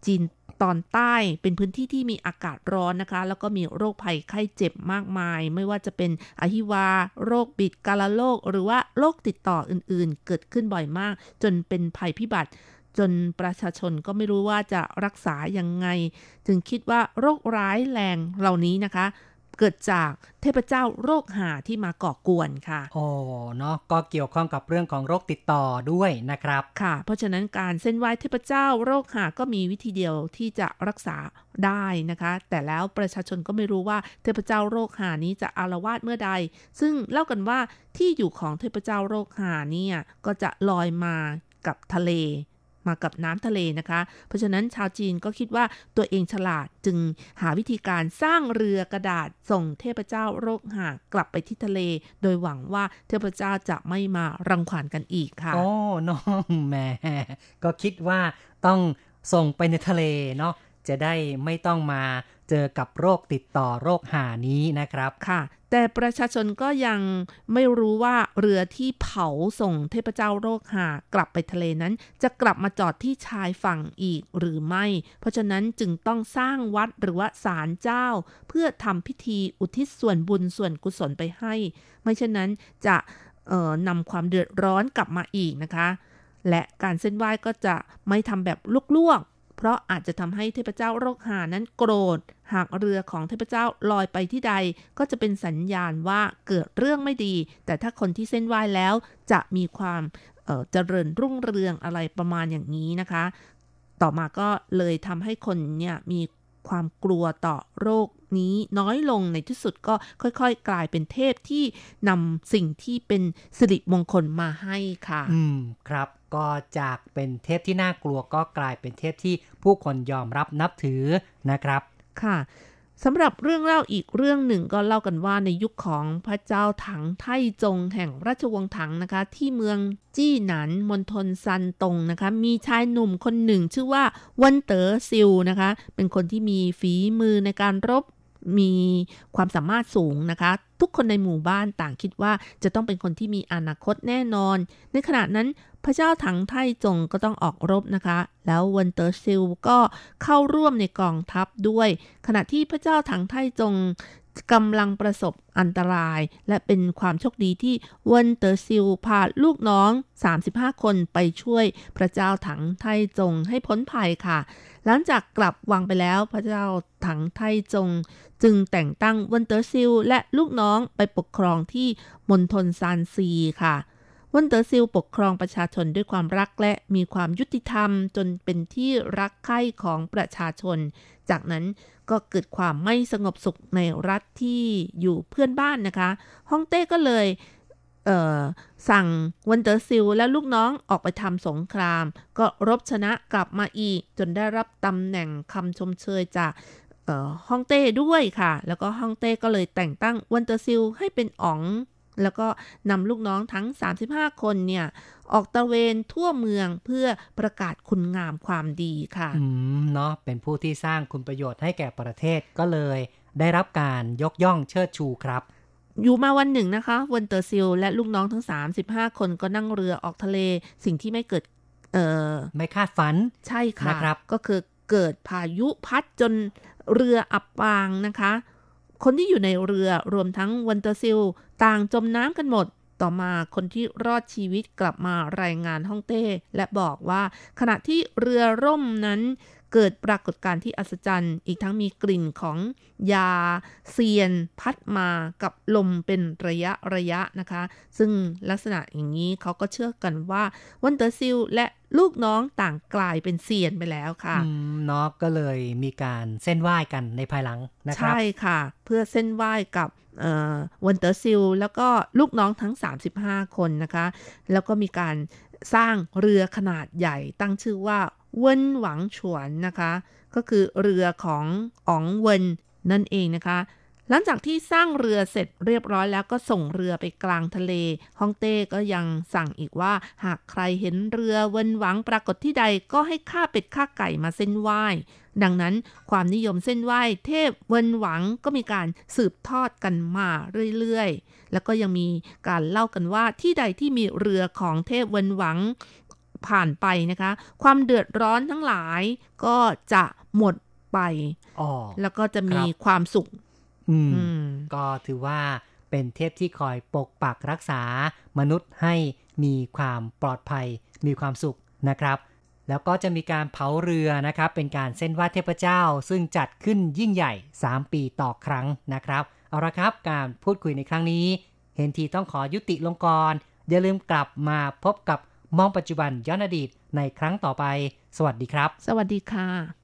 จีน ตอนใต้เป็นพื้นที่ที่มีอากาศร้อนนะคะ แล้วก็มีโรคภัยไข้เจ็บมากมาย ไม่ว่าจะเป็นอหิวา โรคบิดกาลโรคหรือว่าโรคติดต่ออื่นๆ เกิดขึ้นบ่อยมาก จนเป็นภัยพิบัติ จนประชาชนก็ไม่รู้ว่าจะรักษายังไง จึงคิดว่าโรคร้ายแรงเหล่านี้นะคะ เกิดจากเทพเจ้าโรคหาที่มาก่อกวนค่ะโอ้เนาะก็เกี่ยวข้องกับเรื่องของโรคติดต่อด้วยนะครับค่ะ เพราะฉะนั้นการเส้นไหว้เทพเจ้าโรคหาก็มีวิธีเดียวที่จะรักษาได้นะคะ แต่แล้วประชาชนก็ไม่รู้ว่าเทพเจ้าโรคหานี้จะอารวาสเมื่อใด ซึ่งเล่ากันว่าที่อยู่ของเทพเจ้าโรคหาเนี่ยก็จะลอยมากับทะเล มากับน้ำทะเลนะคะ เพราะฉะนั้นชาวจีนก็คิดว่าตัวเองฉลาดจึงหาวิธีการสร้างเรือกระดาษส่งเทพเจ้าโรคหากลับไปที่ทะเล โดยหวังว่าเทพเจ้าจะไม่มารังควานกันอีกค่ะโอ้น้องแหม่ก็คิดว่าต้องส่งไปในทะเลเนาะจะได้ไม่ต้องมาเจอกับโรคติดต่อโรคหานี้นะครับ ค่ะ แต่ประชาชนก็ยังไม่รู้ว่าเรือที่เผาส่งเทพเจ้าโรคหากลับไปทะเลนั้น จะกลับมาจอดที่ชายฝั่งอีกหรือไม่ เพราะฉะนั้นจึงต้องสร้างวัดหรือว่าศาลเจ้า เพื่อทำพิธีอุทิศส่วนบุญส่วนกุศลไปให้ ไม่เช่นนั้นจะนำความเดือดร้อนกลับมาอีกนะคะ และการเส้นไหว้ก็จะไม่ทำแบบลวกๆ เพราะอาจจะทำให้เทพเจ้าโรคหานั้นโกรธ หากเรือของเทพเจ้าลอยไปที่ใด ก็จะเป็นสัญญาณว่าเกิดเรื่องไม่ดี แต่ถ้าคนที่เส้นไหว้แล้วจะมีความเอ่อเจริญรุ่งเรืองอะไรประมาณอย่างนี้นะคะ ต่อมาก็เลยทำให้คนเนี่ยมี ความกลัวต่อโรคนี้น้อยลงในที่สุดก็ค่อยๆ กลายเป็นเทพที่นำสิ่งที่เป็นสิริมงคลมาให้ค่ะ อืมครับก็จากเป็นเทพที่น่ากลัวก็กลายเป็นเทพที่ผู้คนยอมรับนับถือนะครับค่ะ สำหรับเรื่องเล่าอีกเรื่องหนึ่งก็เล่ากันว่าในยุคของพระเจ้าถังไทจงแห่งราชวงศ์ถังนะคะ ที่เมืองจี้หนันมณฑลซันตงนะคะ มีชายหนุ่มคนหนึ่งชื่อว่าวันเต๋อซิวนะคะ เป็นคนที่มีฝีมือในการรบ มีความสามารถสูงนะคะ ทุกคนในหมู่บ้านต่างคิดว่าจะต้องเป็นคนที่มีอนาคตแน่นอน ในขณะนั้นพระเจ้าถังไทจงก็ต้องออกรบนะคะ แล้ววันเตอร์ซิลก็เข้าร่วมในกองทัพด้วย ขณะที่พระเจ้าถังไทจง กำลังประสบอันตราย และเป็นความโชคดีที่วันเตอร์ซิลพาลูกน้อง 35 คนไปช่วยพระเจ้าถังไทจงให้พ้นภัยค่ะ หลังจากกลับวังไปแล้วพระเจ้าถังไทจง จึงแต่งตั้งวันเตอร์ซิลและลูกน้องไปปกครองที่มณฑลซานซีค่ะ วันเตอร์ซิลปกครองประชาชนด้วยความรักและมีความยุติธรรมจนเป็นที่รักใคร่ของประชาชน จากนั้นก็เกิดความไม่สงบสุขในรัฐที่อยู่เพื่อนบ้านนะคะฮ่องเต้ก็เลยสั่งวันเตอร์ซิลและลูกน้องออกไปทำสงคราม ก็รบชนะกลับมาอีก จนได้รับตำแหน่งคำชมเชยจากฮ่องเต้ด้วยค่ะ แล้วก็ฮ่องเต้ก็เลยแต่งตั้งวันเตอร์ซิลให้เป็นอ๋อง แล้วก็นำลูกน้องทั้ง 35 คนเนี่ยออกตระเวนทั่วเมืองเพื่อประกาศคุณงามความดีค่ะอืมเนาะเป็นผู้ที่สร้างคุณประโยชน์ให้แก่ประเทศก็เลย ได้รับการยกย่องเชิดชูครับอยู่มาวันหนึ่งนะคะวันเตอร์ซิลและลูกน้องทั้ง 35 คนก็นั่งเรือออกทะเลสิ่งที่ไม่เกิด เอ่อไม่คาดฝัน ใช่ค่ะนะครับ ก็คือเกิดพายุพัดจนเรืออับปางนะคะ คนที่อยู่ในเรือรวมทั้งวันเตอร์ซิล ต่างจมน้ำกันหมด ต่อมาคนที่รอดชีวิตกลับมารายงานฮ่องเต้ และบอกว่าขณะที่เรือร่มนั้น เกิดปรากฏการณ์ที่อัศจรรย์ อีกทั้งมีกลิ่นของยาเซียน พัดมากับลมเป็นระยะระยะนะคะ ซึ่งลักษณะอย่างนี้เขาก็เชื่อกันว่าวันเตอร์ซิลและลูกน้องต่างกลายเป็นเซียนไปแล้วค่ะอืมเนาะก็เลยมีการเซ่นไหว้กันในภายหลังนะครับ ใช่ค่ะ เพื่อเซ่นไหว้กับวันเตอร์ซิลแล้วก็ลูกน้องทั้ง 35 คนนะคะ แล้วก็มีการสร้างเรือขนาดใหญ่ตั้งชื่อว่า เวินหวังฉวนนะคะ ก็คือเรือของอ๋องเวินนั่นเองนะคะ หลังจากที่สร้างเรือเสร็จเรียบร้อยแล้วก็ส่งเรือไปกลางทะเลฮ่องเต้ก็ยังสั่งอีกว่า หากใครเห็นเรือเวินหวังปรากฏที่ใดก็ให้ฆ่าเป็ดฆ่าไก่มาเส้นไหว้ ดังนั้นความนิยมเส้นไหว้เทพเวินหวังก็มีการสืบทอดกันมาเรื่อยๆ แล้วก็ยังมีการเล่ากันว่าที่ใดที่มีเรือของเทพเวินหวัง ผ่านไปนะคะ ความเดือดร้อนทั้งหลายก็จะหมดไปอ๋อแล้วก็จะมีครับความสุขอืมอืมก็ถือว่าเป็นเทพที่คอยปกปักรักษามนุษย์ให้มีความปลอดภัย มีความสุขนะครับ แล้วก็จะมีการเผาเรือนะครับ เป็นการเส้นไหว้เทพเจ้า ซึ่งจัดขึ้นยิ่งใหญ่ 3 ปีต่อครั้งนะครับ เอาละครับการพูดคุยในครั้งนี้ เห็นทีต้องขอยุติลงก่อนอย่าลืมกลับมาพบกับ มองปัจจุบันย้อนอดีตในครั้งต่อไป สวัสดีครับ สวัสดีค่ะ